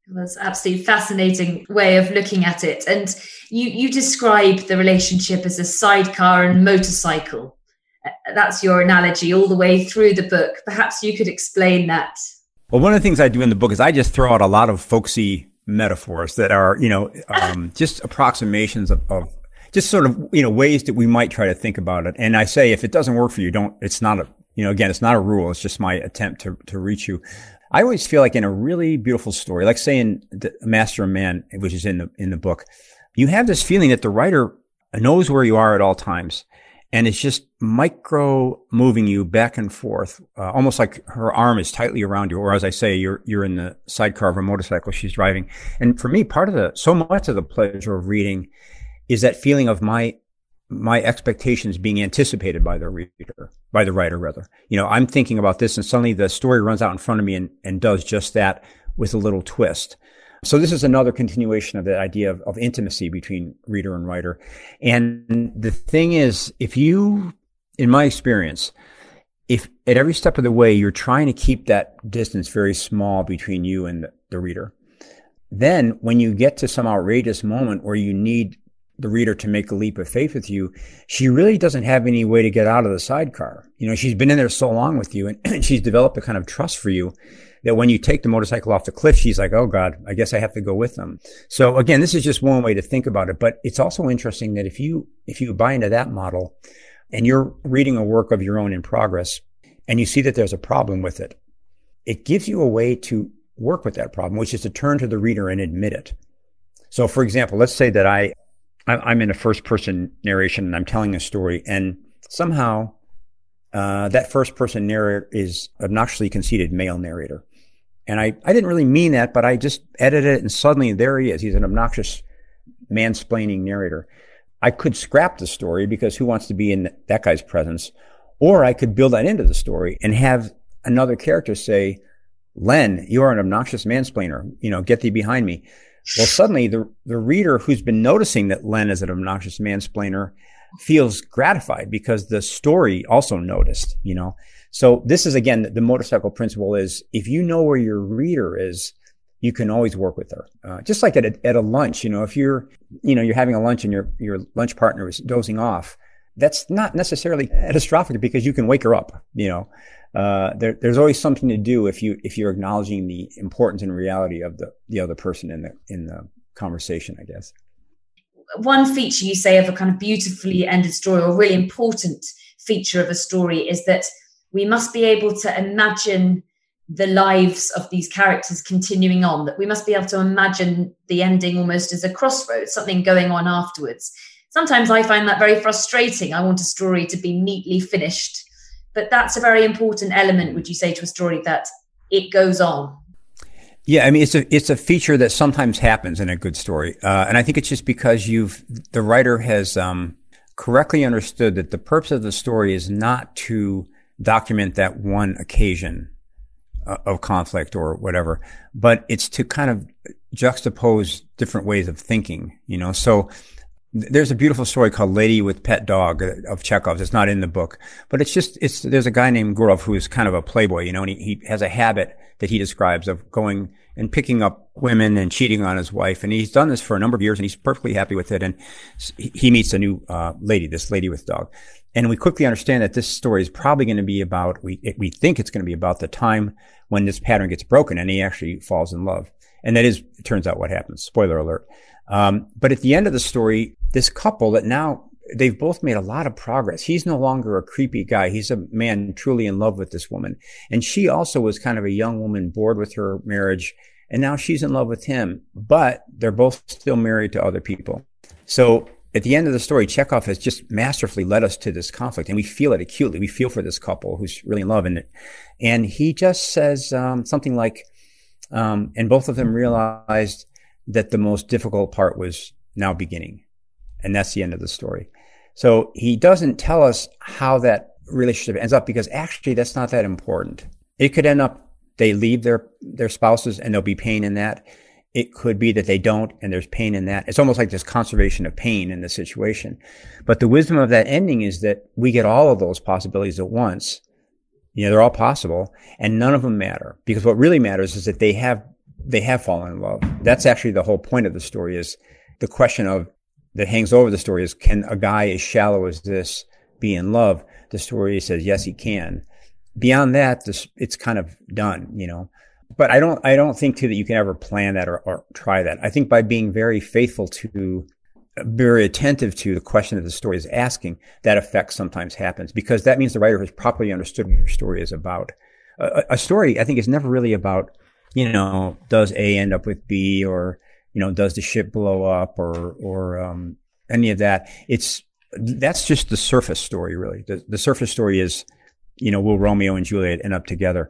That's absolutely fascinating way of looking at it. And you you describe the relationship as a sidecar and motorcycle. That's your analogy all the way through the book. Perhaps you could explain that. Well, one of the things I do in the book is I just throw out a lot of folksy metaphors that are, you know, um, just approximations of, of, just sort of, you know, ways that we might try to think about it. And I say, if it doesn't work for you, don't, it's not a, you know, again, it's not a rule. It's just my attempt to, to reach you. I always feel like in a really beautiful story, like saying the Master and Man, which is in the, in the book, you have this feeling that the writer knows where you are at all times and it's just micro moving you back and forth, uh, almost like her arm is tightly around you, or as I say, you're you're in the sidecar of a motorcycle she's driving. And for me, part of the so much of the pleasure of reading is that feeling of my my expectations being anticipated by the reader, by the writer rather. You know, I'm thinking about this, and suddenly the story runs out in front of me and, and does just that with a little twist. So this is another continuation of the idea of, of intimacy between reader and writer. And the thing is, if you, in my experience, if at every step of the way you're trying to keep that distance very small between you and the, the reader, then when you get to some outrageous moment where you need the reader to make a leap of faith with you, she really doesn't have any way to get out of the sidecar. You know, she's been in there so long with you and she's developed a kind of trust for you that when you take the motorcycle off the cliff, she's like, Oh God, I guess I have to go with them. So again, this is just one way to think about it, but it's also interesting that if you, if you buy into that model and you're reading a work of your own in progress and you see that there's a problem with it, it gives you a way to work with that problem, which is to turn to the reader and admit it. So for example, let's say that I, I'm in a first person narration and I'm telling a story and somehow uh, that first person narrator is obnoxiously conceited male narrator. And I, I didn't really mean that, but I just edited it and suddenly there he is. He's an obnoxious mansplaining narrator. I could scrap the story because who wants to be in that guy's presence? Or I could build that into the story and have another character say, Len, you are an obnoxious mansplainer. You know, get thee behind me. Well, suddenly the, the reader who's been noticing that Len is an obnoxious mansplainer feels gratified because the story also noticed, you know. So this is again, the motorcycle principle is if you know where your reader is, you can always work with her. Uh, just like at a, at a lunch, you know, if you're, you know, you're having a lunch and your, your lunch partner is dozing off, that's not necessarily catastrophic because you can wake her up, you know. Uh, there, there's always something to do if you if you're acknowledging the importance and reality of the the other person in the in the conversation, I guess. One feature you say of a kind of beautifully ended story or really important feature of a story is that we must be able to imagine the lives of these characters continuing on, that we must be able to imagine the ending almost as a crossroads, something going on afterwards. Sometimes I find that very frustrating. I want a story to be neatly finished, but that's a very important element, would you say, to a story that it goes on? Yeah, I mean it's a it's a feature that sometimes happens in a good story, uh, and I think it's just because you've the writer has um, correctly understood that the purpose of the story is not to document that one occasion uh, of conflict or whatever, but it's to kind of juxtapose different ways of thinking, you know. So there's a beautiful story called Lady with Pet Dog of Chekhov's. It's not in the book, but it's just, it's, there's a guy named Gurov who is kind of a playboy, you know, and he, he has a habit that he describes of going and picking up women and cheating on his wife. And he's done this for a number of years and he's perfectly happy with it. And he meets a new, uh, lady, this lady with dog. And we quickly understand that this story is probably going to be about, we, we think it's going to be about the time when this pattern gets broken and he actually falls in love. And that is, it turns out what happens. Spoiler alert. Um, but at the end of the story, this couple that now they've both made a lot of progress. He's no longer a creepy guy. He's a man truly in love with this woman. And she also was kind of a young woman bored with her marriage. And now she's in love with him, but they're both still married to other people. So at the end of the story, Chekhov has just masterfully led us to this conflict, and we feel it acutely. We feel for this couple who's really in love, and and he just says um, something like, um, and both of them realized that the most difficult part was now beginning, and that's the end of the story. So he doesn't tell us how that relationship ends up because actually that's not that important. It could end up they leave their their spouses and there'll be pain in that. It could be that they don't and there's pain in that. It's almost like this conservation of pain in the situation. But the wisdom of that ending is that we get all of those possibilities at once. You know, they're all possible and none of them matter because what really matters is that they have, they have fallen in love. That's actually the whole point of the story is the question of that hangs over the story is can a guy as shallow as this be in love? The story says yes, he can. Beyond that, this, it's kind of done, you know but I don't, I don't think too that you can ever plan that or, or try that. I think by being very faithful to, very attentive to the question that the story is asking, that effect sometimes happens because that means the writer has properly understood what your story is about. A, a story, I think, is never really about, you know, does A end up with B or, you know, does the ship blow up or, or, um, any of that. It's, that's just the surface story, really. The, the surface story is, you know, will Romeo and Juliet end up together?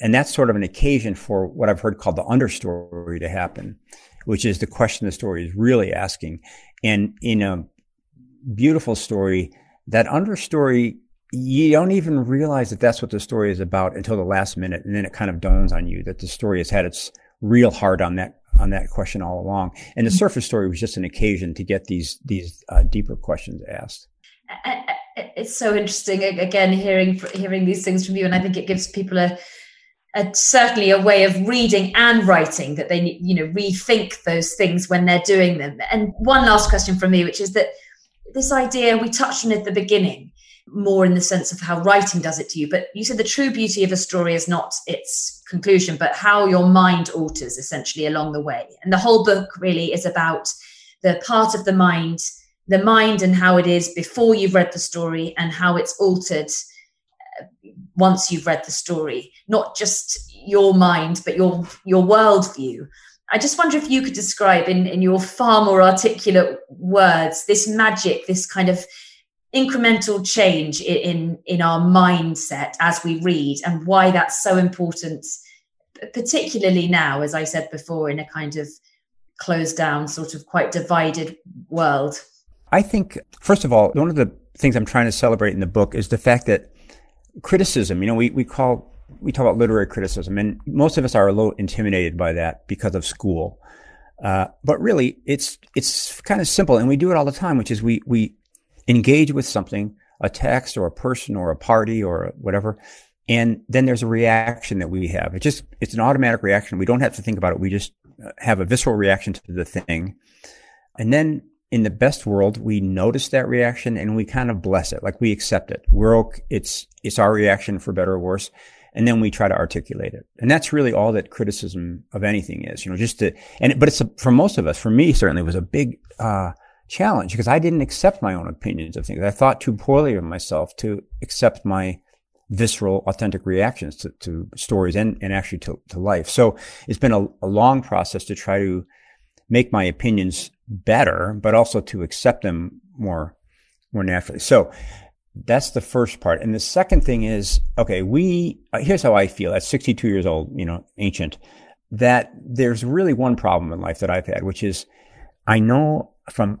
And that's sort of an occasion for what I've heard called the understory to happen, which is the question the story is really asking. And in a beautiful story, that understory, you don't even realize that that's what the story is about until the last minute. And then it kind of dawns on you that the story has had its real heart on that on that question all along. And the mm-hmm. surface story was just an occasion to get these these uh, deeper questions asked it's so interesting again hearing hearing these things from you and i think it gives people a, a, certainly a way of reading and writing that they you know rethink those things when they're doing them. And one last question from me which is that this idea we touched on at the beginning more in the sense of how writing does it to you but you said the true beauty of a story is not its conclusion but how your mind alters essentially along the way. And the whole book really is about the part of the mind the mind and how it is before you've read the story and how it's altered uh, once you've read the story. Not just your mind but your your worldview. I just wonder if you could describe in in your far more articulate words this magic this kind of incremental change in in our mindset as we read and why that's so important particularly now as i said before in a kind of closed down sort of quite divided world I think, first of all, one of the things I'm trying to celebrate in the book is the fact that criticism, you know, we, we call, we talk about literary criticism, and most of us are a little intimidated by that because of school. Uh, but really, it's, it's kind of simple, and we do it all the time, which is we, we engage with something, a text or a person or a party or whatever, and then there's a reaction that we have. It just, it's an automatic reaction. We don't have to think about it. We just have a visceral reaction to the thing. And then in the best world, we notice that reaction and we kind of bless it. Like we accept it. We're okay. It's, it's our reaction for better or worse. And then we try to articulate it. And that's really all that criticism of anything is, you know, just to, and, but it's a, for most of us, for me, certainly was a big, uh, challenge because I didn't accept my own opinions of things. I thought too poorly of myself to accept my visceral, authentic reactions to, to stories and, and actually to, to life. So it's been a, a long process to try to make my opinions better, but also to accept them more, more naturally. So that's the first part. And the second thing is, okay, we, uh, here's how I feel at 62 years old, you know, ancient, that there's really one problem in life that I've had, which is I know from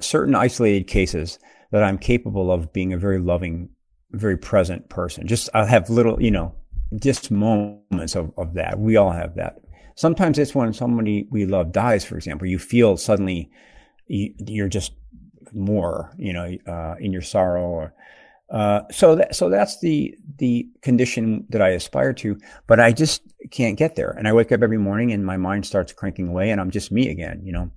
certain isolated cases that I'm capable of being a very loving, very present person. Just I'll have little, you know, just moments of, of that. We all have that. Sometimes it's when somebody we love dies, for example, you feel suddenly you, are just more, you know, uh, in your sorrow or, uh, so that, so that's the, the condition that I aspire to, but I just can't get there. And I wake up every morning and my mind starts cranking away and I'm just me again, you know?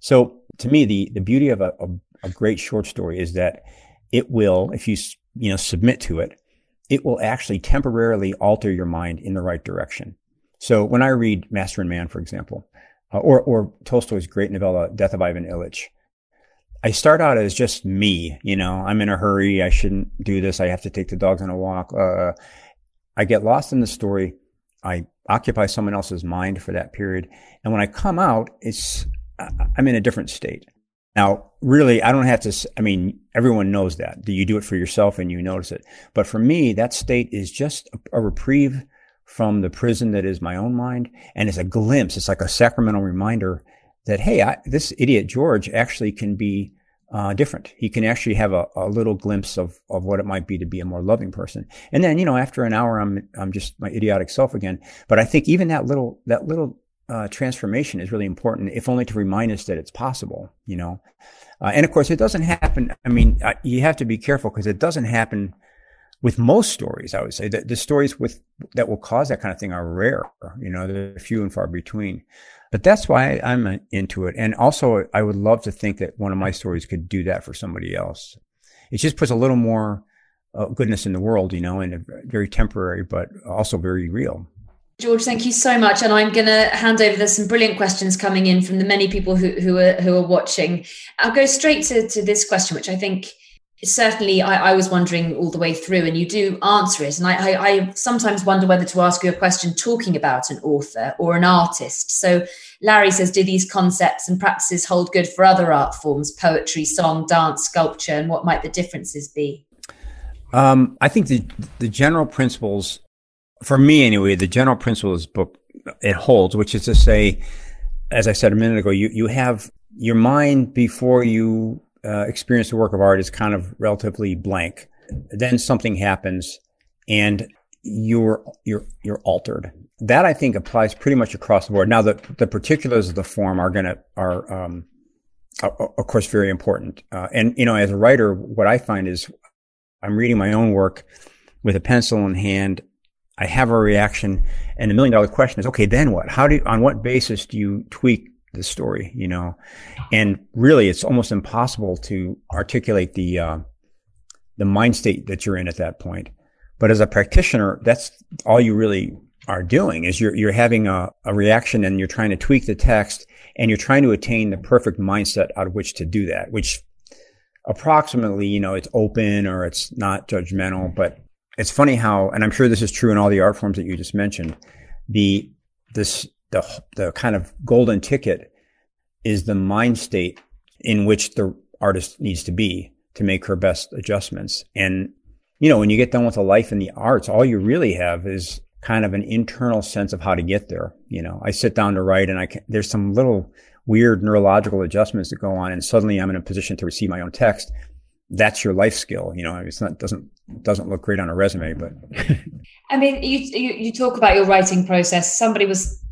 So to me, the, the beauty of a, a, a great short story is that it will, if you, you know, submit to it, it will actually temporarily alter your mind in the right direction. So when I read Master and Man, for example, uh, or, or Tolstoy's great novella, Death of Ivan Ilyich, I start out as just me, you know, I'm in a hurry. I shouldn't do this. I have to take the dogs on a walk. Uh, I get lost in the story. I occupy someone else's mind for that period. And when I come out, it's, I'm in a different state. Now, really, I don't have to, I mean, everyone knows that. Do you do it for yourself and you notice it. But for me, that state is just a, a reprieve from the prison that is my own mind. And it's a glimpse. It's like a sacramental reminder that, hey, I, this idiot George actually can be uh, different. He can actually have a, a, little glimpse of, of what it might be to be a more loving person. And then, you know, after an hour, I'm, I'm just my idiotic self again. But I think even that little, that little, uh, transformation is really important, if only to remind us that it's possible, you know. Uh, and of course, it doesn't happen. I mean, uh, you have to be careful because it doesn't happen with most stories, I would say that the stories with that will cause that kind of thing are rare. You know, they're few and far between. But that's why I'm into it. And also, I would love to think that one of my stories could do that for somebody else. It just puts a little more uh, goodness in the world, you know, and very temporary, but also very real. George, thank you so much. And I'm going to hand over. There's some brilliant questions coming in from the many people who, who are who are watching. I'll go straight to, to this question, which I think certainly I, I, was wondering all the way through, and you do answer it. And I, I, I, sometimes wonder whether to ask you a question talking about an author or an artist. So Larry says, do these concepts and practices hold good for other art forms, poetry, song, dance, sculpture, and what might the differences be? Um, I think the the general principles, for me anyway, the general principles book it holds, which is to say, as I said a minute ago, you you have your mind before you uh, experience the work of art is kind of relatively blank. Then something happens, and you're you're you're altered. That I think applies pretty much across the board. Now, the the particulars of the form are gonna are um, of course very important. Uh, and you know, as a writer, what I find is I'm reading my own work with a pencil in hand. I have a reaction, and the million dollar question is, okay, then what? How do you, on what basis do you tweak the story, you know, and really it's almost impossible to articulate the, uh, the mind state that you're in at that point. But as a practitioner, that's all you really are doing is you're, you're having a, a reaction and you're trying to tweak the text and you're trying to attain the perfect mindset out of which to do that, which approximately, you know, it's open or it's not judgmental, but it's funny how, and I'm sure this is true in all the art forms that you just mentioned, the, this the the kind of golden ticket is the mind state in which the artist needs to be to make her best adjustments. And you know, when you get done with a life in the arts, all you really have is kind of an internal sense of how to get there. You know, I sit down to write and I can, there's some little weird neurological adjustments that go on and suddenly I'm in a position to receive my own text. That's your life skill. You know, it's not, doesn't, doesn't look great on a resume, but. I mean, you, you, you talk about your writing process. Somebody was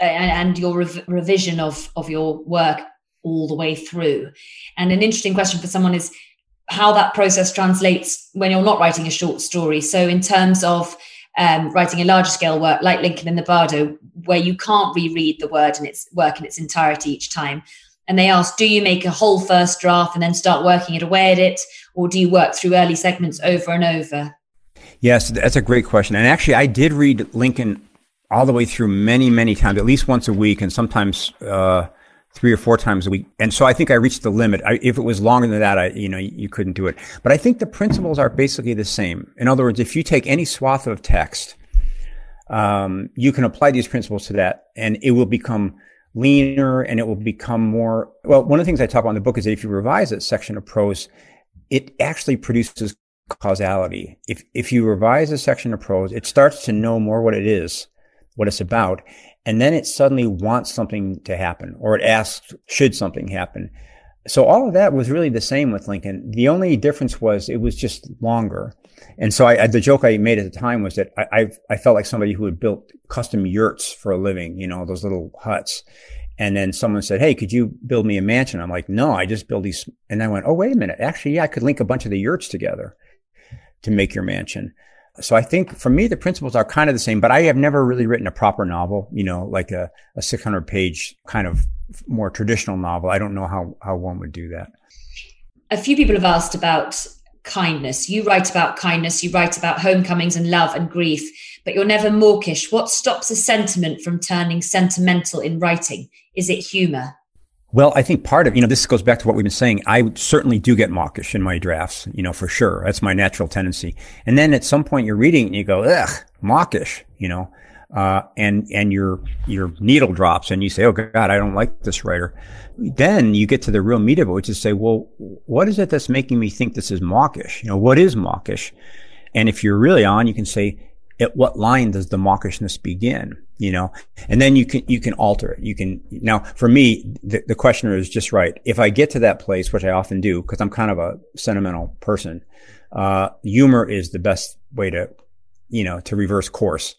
and, your rev- revision of of your work all the way through. And an interesting question for someone is how that process translates when you're not writing a short story. So in terms of um, writing a larger scale work like Lincoln in the Bardo, where you can't reread the word and its work in its entirety each time. And they ask, do you make a whole first draft and then start working it away at it, or do you work through early segments over and over? Yes, that's a great question. And actually, I did read Lincoln all the way through many, many times, at least once a week, and sometimes uh, three or four times a week. And so I think I reached the limit. I, if it was longer than that, I, you know, you couldn't do it. But I think the principles are basically the same. In other words, if you take any swath of text, um, you can apply these principles to that and it will become leaner and it will become more. Well, one of the things I talk about in the book is that if you revise that section of prose, it actually produces causality. If, if you revise a section of prose, it starts to know more what it is, what it's about. And then it suddenly wants something to happen or it asks, should something happen? So all of that was really the same with Lincoln. The only difference was it was just longer. And so I, I, the joke I made at the time was that I, I, I felt like somebody who had built custom yurts for a living, you know, those little huts. And then someone said, Hey, could you build me a mansion? I'm like, no, I just build these. And I went, Oh, wait a minute. Actually, yeah, I could link a bunch of the yurts together to make your mansion. So I think for me, the principles are kind of the same, but I have never really written a proper novel, you know, like a, a 600 page kind of more traditional novel. I don't know how, how one would do that. A few people have asked about kindness. You write about kindness, you write about homecomings and love and grief, but you're never mawkish. What stops a sentiment from turning sentimental in writing? Is it humor? Well, I think part of, you know, this goes back to what we've been saying. I certainly do get mawkish in my drafts, you know, for sure. That's my natural tendency. And then at some point you're reading and you go, ugh, mawkish, you know, uh, and, and your, your needle drops and you say, Oh God, I don't like this writer. Then you get to the real meat of it, which is say, well, what is it that's making me think this is mawkish? You know, what is mawkish? And if you're really on, you can say, at what line does the mawkishness begin? You know, and then you can, you can alter it. You can, now for me, the, the questioner is just right. If I get to that place, which I often do, because I'm kind of a sentimental person, uh, humor is the best way to, you know, to reverse course.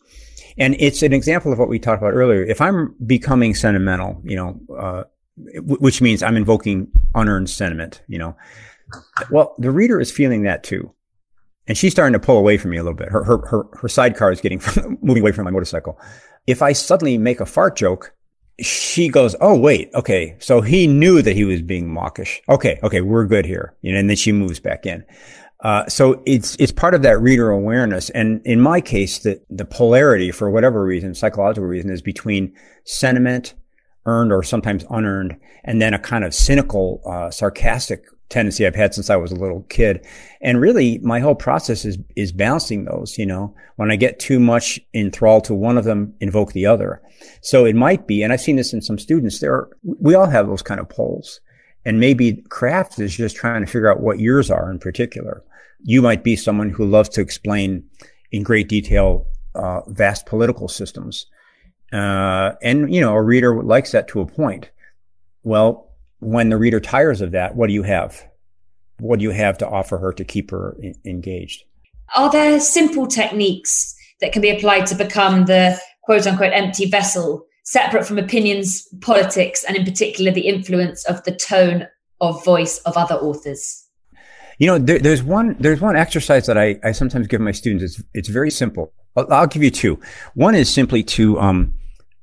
And it's an example of what we talked about earlier. If I'm becoming sentimental, you know, uh, which means I'm invoking unearned sentiment, you know, well, the reader is feeling that too and she's starting to pull away from me a little bit. Her her her, her sidecar is getting moving away from my motorcycle. If I suddenly make a fart joke, she goes, "Oh wait, okay, so he knew that he was being mawkish. Okay, okay, we're good here." You know, and then she moves back in. Uh, so it's it's part of that reader awareness, and in my case, the the polarity for whatever reason, psychological reason, is between sentiment, earned or sometimes unearned, and then a kind of cynical, uh, sarcastic tendency I've had since I was a little kid. And really my whole process is, is balancing those, you know, when I get too much enthralled to one of them, invoke the other. So it might be, and I've seen this in some students, there are, we all have those kind of poles. And maybe craft is just trying to figure out what yours are in particular. You might be someone who loves to explain in great detail, uh, vast political systems. Uh, and, you know, a reader likes that to a point. Well, when the reader tires of that, what do you have? What do you have to offer her to keep her in- engaged? Are there simple techniques that can be applied to become the quote unquote empty vessel, separate from opinions, politics, and in particular the influence of the tone of voice of other authors? You know, there, there's one there's one exercise that I, I sometimes give my students. It's it's very simple. I'll, I'll give you two. One is simply to um,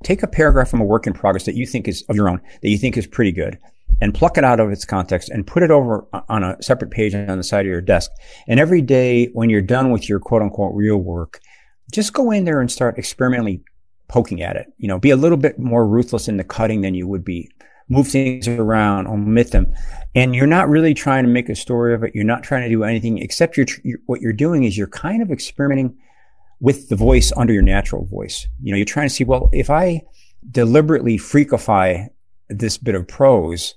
take a paragraph from a work in progress that you think is of your own that you think is pretty good, and pluck it out of its context and put it over on a separate page on the side of your desk. And every day when you're done with your quote unquote real work, just go in there and start experimentally poking at it. You know, be a little bit more ruthless in the cutting than you would be. Move things around, omit them. And you're not really trying to make a story of it. You're not trying to do anything except you're, you're what you're doing is you're kind of experimenting with the voice under your natural voice. You know, you're trying to see, well, if I deliberately freakify this bit of prose,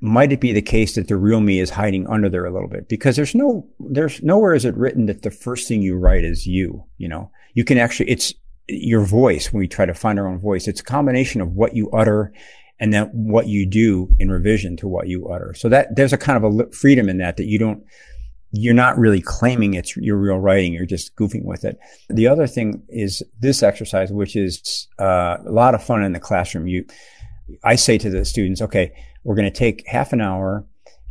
might it be the case that the real me is hiding under there a little bit? Because there's no, there's nowhere is it written that the first thing you write is you, you know, you can actually, it's your voice when we try to find our own voice. It's a combination of what you utter and then what you do in revision to what you utter. So that there's a kind of a freedom in that, that you don't, you're not really claiming it's your real writing. You're just goofing with it. The other thing is this exercise, which is uh, a lot of fun in the classroom. You, I say to the students, okay, we're going to take half an hour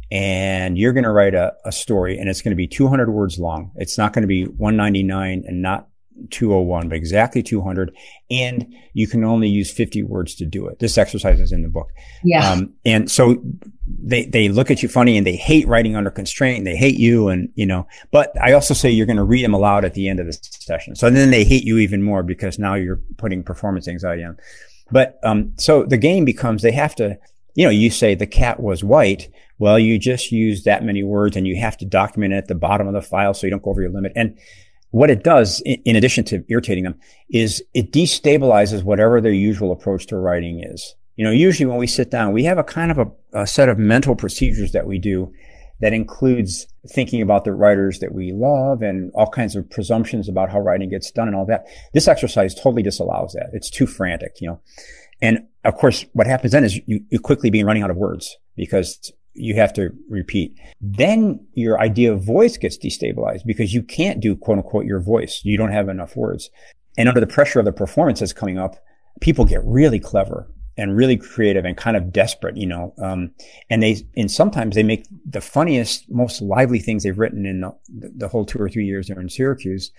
and you're going to write a, a story and it's going to be 200 words long. It's not going to be 199 and not 201, but exactly 200. And you can only use 50 words to do it. This exercise is in the book. Yeah. Um, and so they, they look at you funny and they hate writing under constraint. And they hate you. And, you know, but I also say you're going to read them aloud at the end of the session. So then they hate you even more because now you're putting performance anxiety on. But, um, so the game becomes they have to, you know, you say the cat was white. Well, you just use that many words and you have to document it at the bottom of the file so you don't go over your limit. And what it does, in addition to irritating them, is it destabilizes whatever their usual approach to writing is. You know, usually when we sit down, we have a kind of a, a set of mental procedures that we do that includes thinking about the writers that we love and all kinds of presumptions about how writing gets done and all that. This exercise totally disallows that. It's too frantic, you know. And of course, what happens then is you, you quickly begin running out of words because you have to repeat. Then your idea of voice gets destabilized because you can't do quote unquote your voice. You don't have enough words. And under the pressure of the performance that's coming up, people get really clever and really creative and kind of desperate, you know. Um, and they, and sometimes they make the funniest, most lively things they've written in the, the whole two or three years they're in Syracuse.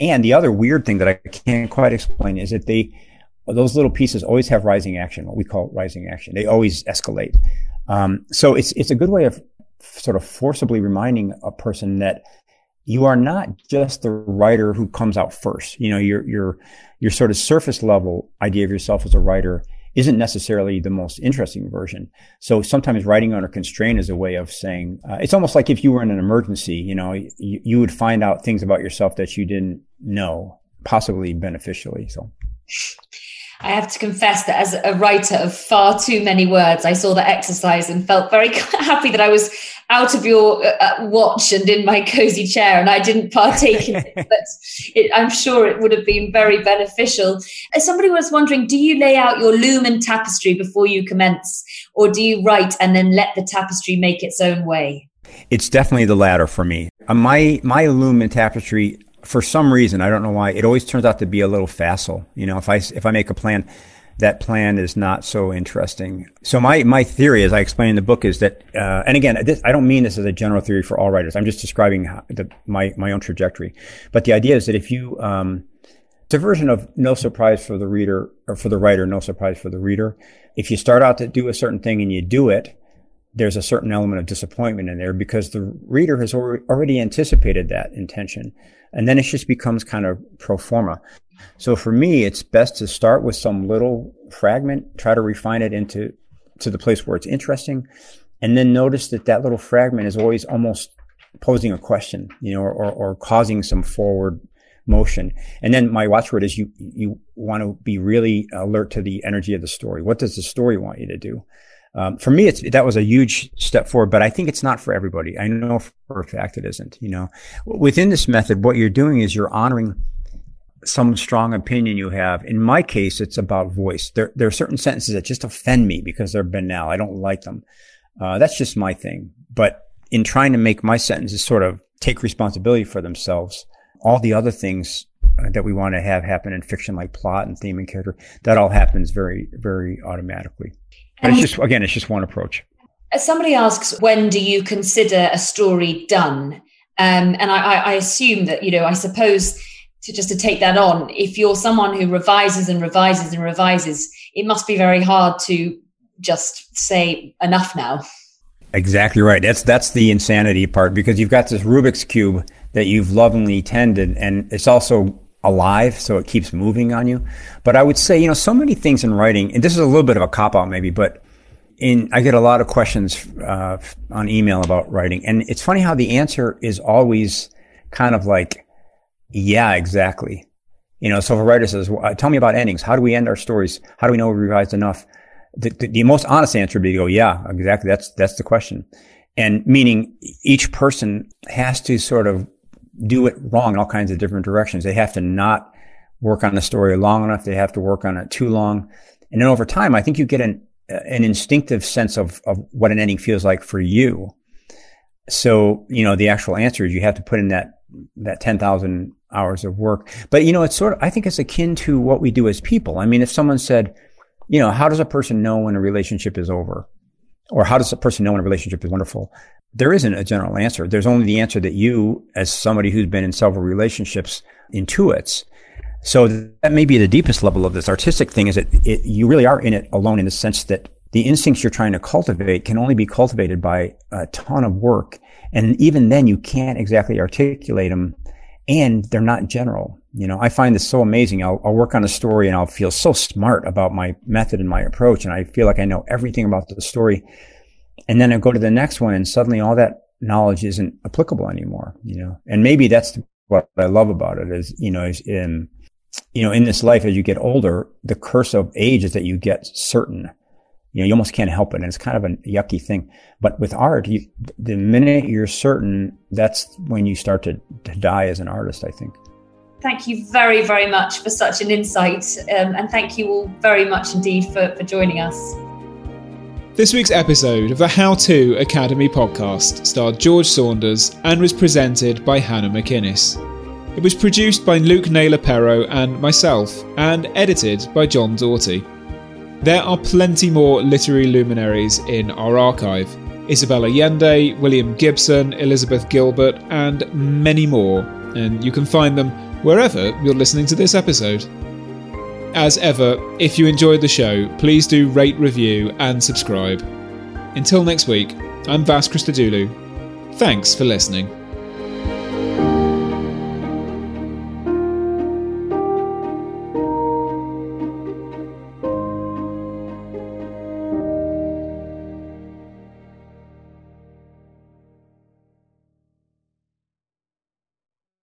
And the other weird thing that I can't quite explain is that they, those little pieces always have rising action, what we call rising action. They always escalate. Um, so it's, it's a good way of sort of forcibly reminding a person that you are not just the writer who comes out first. You know, your, your, your sort of surface level idea of yourself as a writer isn't necessarily the most interesting version. So sometimes writing under constraint is a way of saying, uh, it's almost like if you were in an emergency, you know, you, you would find out things about yourself that you didn't know, possibly beneficially. So. I have to confess that as a writer of far too many words, I saw the exercise and felt very happy that I was out of your uh, uh, watch and in my cozy chair and I didn't partake in it. But it, I'm sure it would have been very beneficial. As somebody was wondering, do you lay out your loom and tapestry before you commence, or do you write and then let the tapestry make its own way? It's definitely the latter for me. Uh, my my loom and tapestry for some reason, I don't know why, it always turns out to be a little facile. You know, if I, if I make a plan, that plan is not so interesting. So my, my theory, as I explain in the book, is that, uh, and again, this, I don't mean this as a general theory for all writers. I'm just describing the, my, my own trajectory. But the idea is that if you, um, it's a version of no surprise for the reader or for the writer, no surprise for the reader. If you start out to do a certain thing and you do it, there's a certain element of disappointment in there because the reader has already anticipated that intention. And then it just becomes kind of pro forma. So for me, it's best to start with some little fragment, try to refine it into to the place where it's interesting, and then notice that that little fragment is always almost posing a question, you know, or, or, or causing some forward motion. And then my watchword is you you want to be really alert to the energy of the story. What does the story want you to do? Um, for me, it's that was a huge step forward, but I think it's not for everybody. I know for a fact it isn't. You know, within this method, what you're doing is you're honoring some strong opinion you have. In my case, it's about voice. There, there are certain sentences that just offend me because they're banal. I don't like them. Uh, that's just my thing. But in trying to make my sentences sort of take responsibility for themselves, all the other things uh, that we want to have happen in fiction, like plot and theme and character, that all happens very, very automatically. But it's just, again, it's just one approach. Somebody asks, when do you consider a story done? Um, and I, I assume that, you know, I suppose to just to take that on, if you're someone who revises and revises and revises, it must be very hard to just say enough now. Exactly right. That's that's the insanity part because you've got this Rubik's cube that you've lovingly tended, and it's also alive, so it keeps moving on you. But I would say, you know, so many things in writing, and this is a little bit of a cop out maybe, but in I get a lot of questions uh, on email about writing, and it's funny how the answer is always kind of like, yeah, exactly. You know, so if a writer says, well, "Tell me about endings. How do we end our stories? How do we know we revised enough?" The, the, the most honest answer would be to go, "Yeah, exactly. That's that's the question." And meaning each person has to sort of do it wrong in all kinds of different directions. They have to not work on the story long enough. They have to work on it too long. And then over time, I think you get an, uh, an instinctive sense of, of what an ending feels like for you. So, you know, the actual answer is you have to put in that, that 10,000 hours of work. But, you know, it's sort of, I think it's akin to what we do as people. I mean, if someone said, you know, how does a person know when a relationship is over? Or how does a person know when a relationship is wonderful? There isn't a general answer. There's only the answer that you, as somebody who's been in several relationships, intuits. So that may be the deepest level of this artistic thing is that it, you really are in it alone in the sense that the instincts you're trying to cultivate can only be cultivated by a ton of work. And even then you can't exactly articulate them and they're not general. You know, I find this so amazing. I'll, I'll work on a story and I'll feel so smart about my method and my approach. And I feel like I know everything about the story. And then I go to the next one and suddenly all that knowledge isn't applicable anymore, you know, and maybe that's what I love about it is, you know, is in, you know, in this life, as you get older, the curse of age is that you get certain, you know, you almost can't help it. And it's kind of a yucky thing. But with art, you, the minute you're certain, that's when you start to, to die as an artist, I think. Thank you very, very much for such an insight. Um, and thank you all very much indeed for, for joining us. This week's episode of the How To Academy podcast starred George Saunders and was presented by Hannah McInnes. It was produced by Luke Naylor Perro and myself, and edited by John Doughty. There are plenty more literary luminaries in our archive Isabel Allende, William Gibson, Elizabeth Gilbert, and many more, and you can find them wherever you're listening to this episode. As ever, if you enjoyed the show, please do rate, review, and subscribe. Until next week, I'm Vas Christodoulou. Thanks for listening.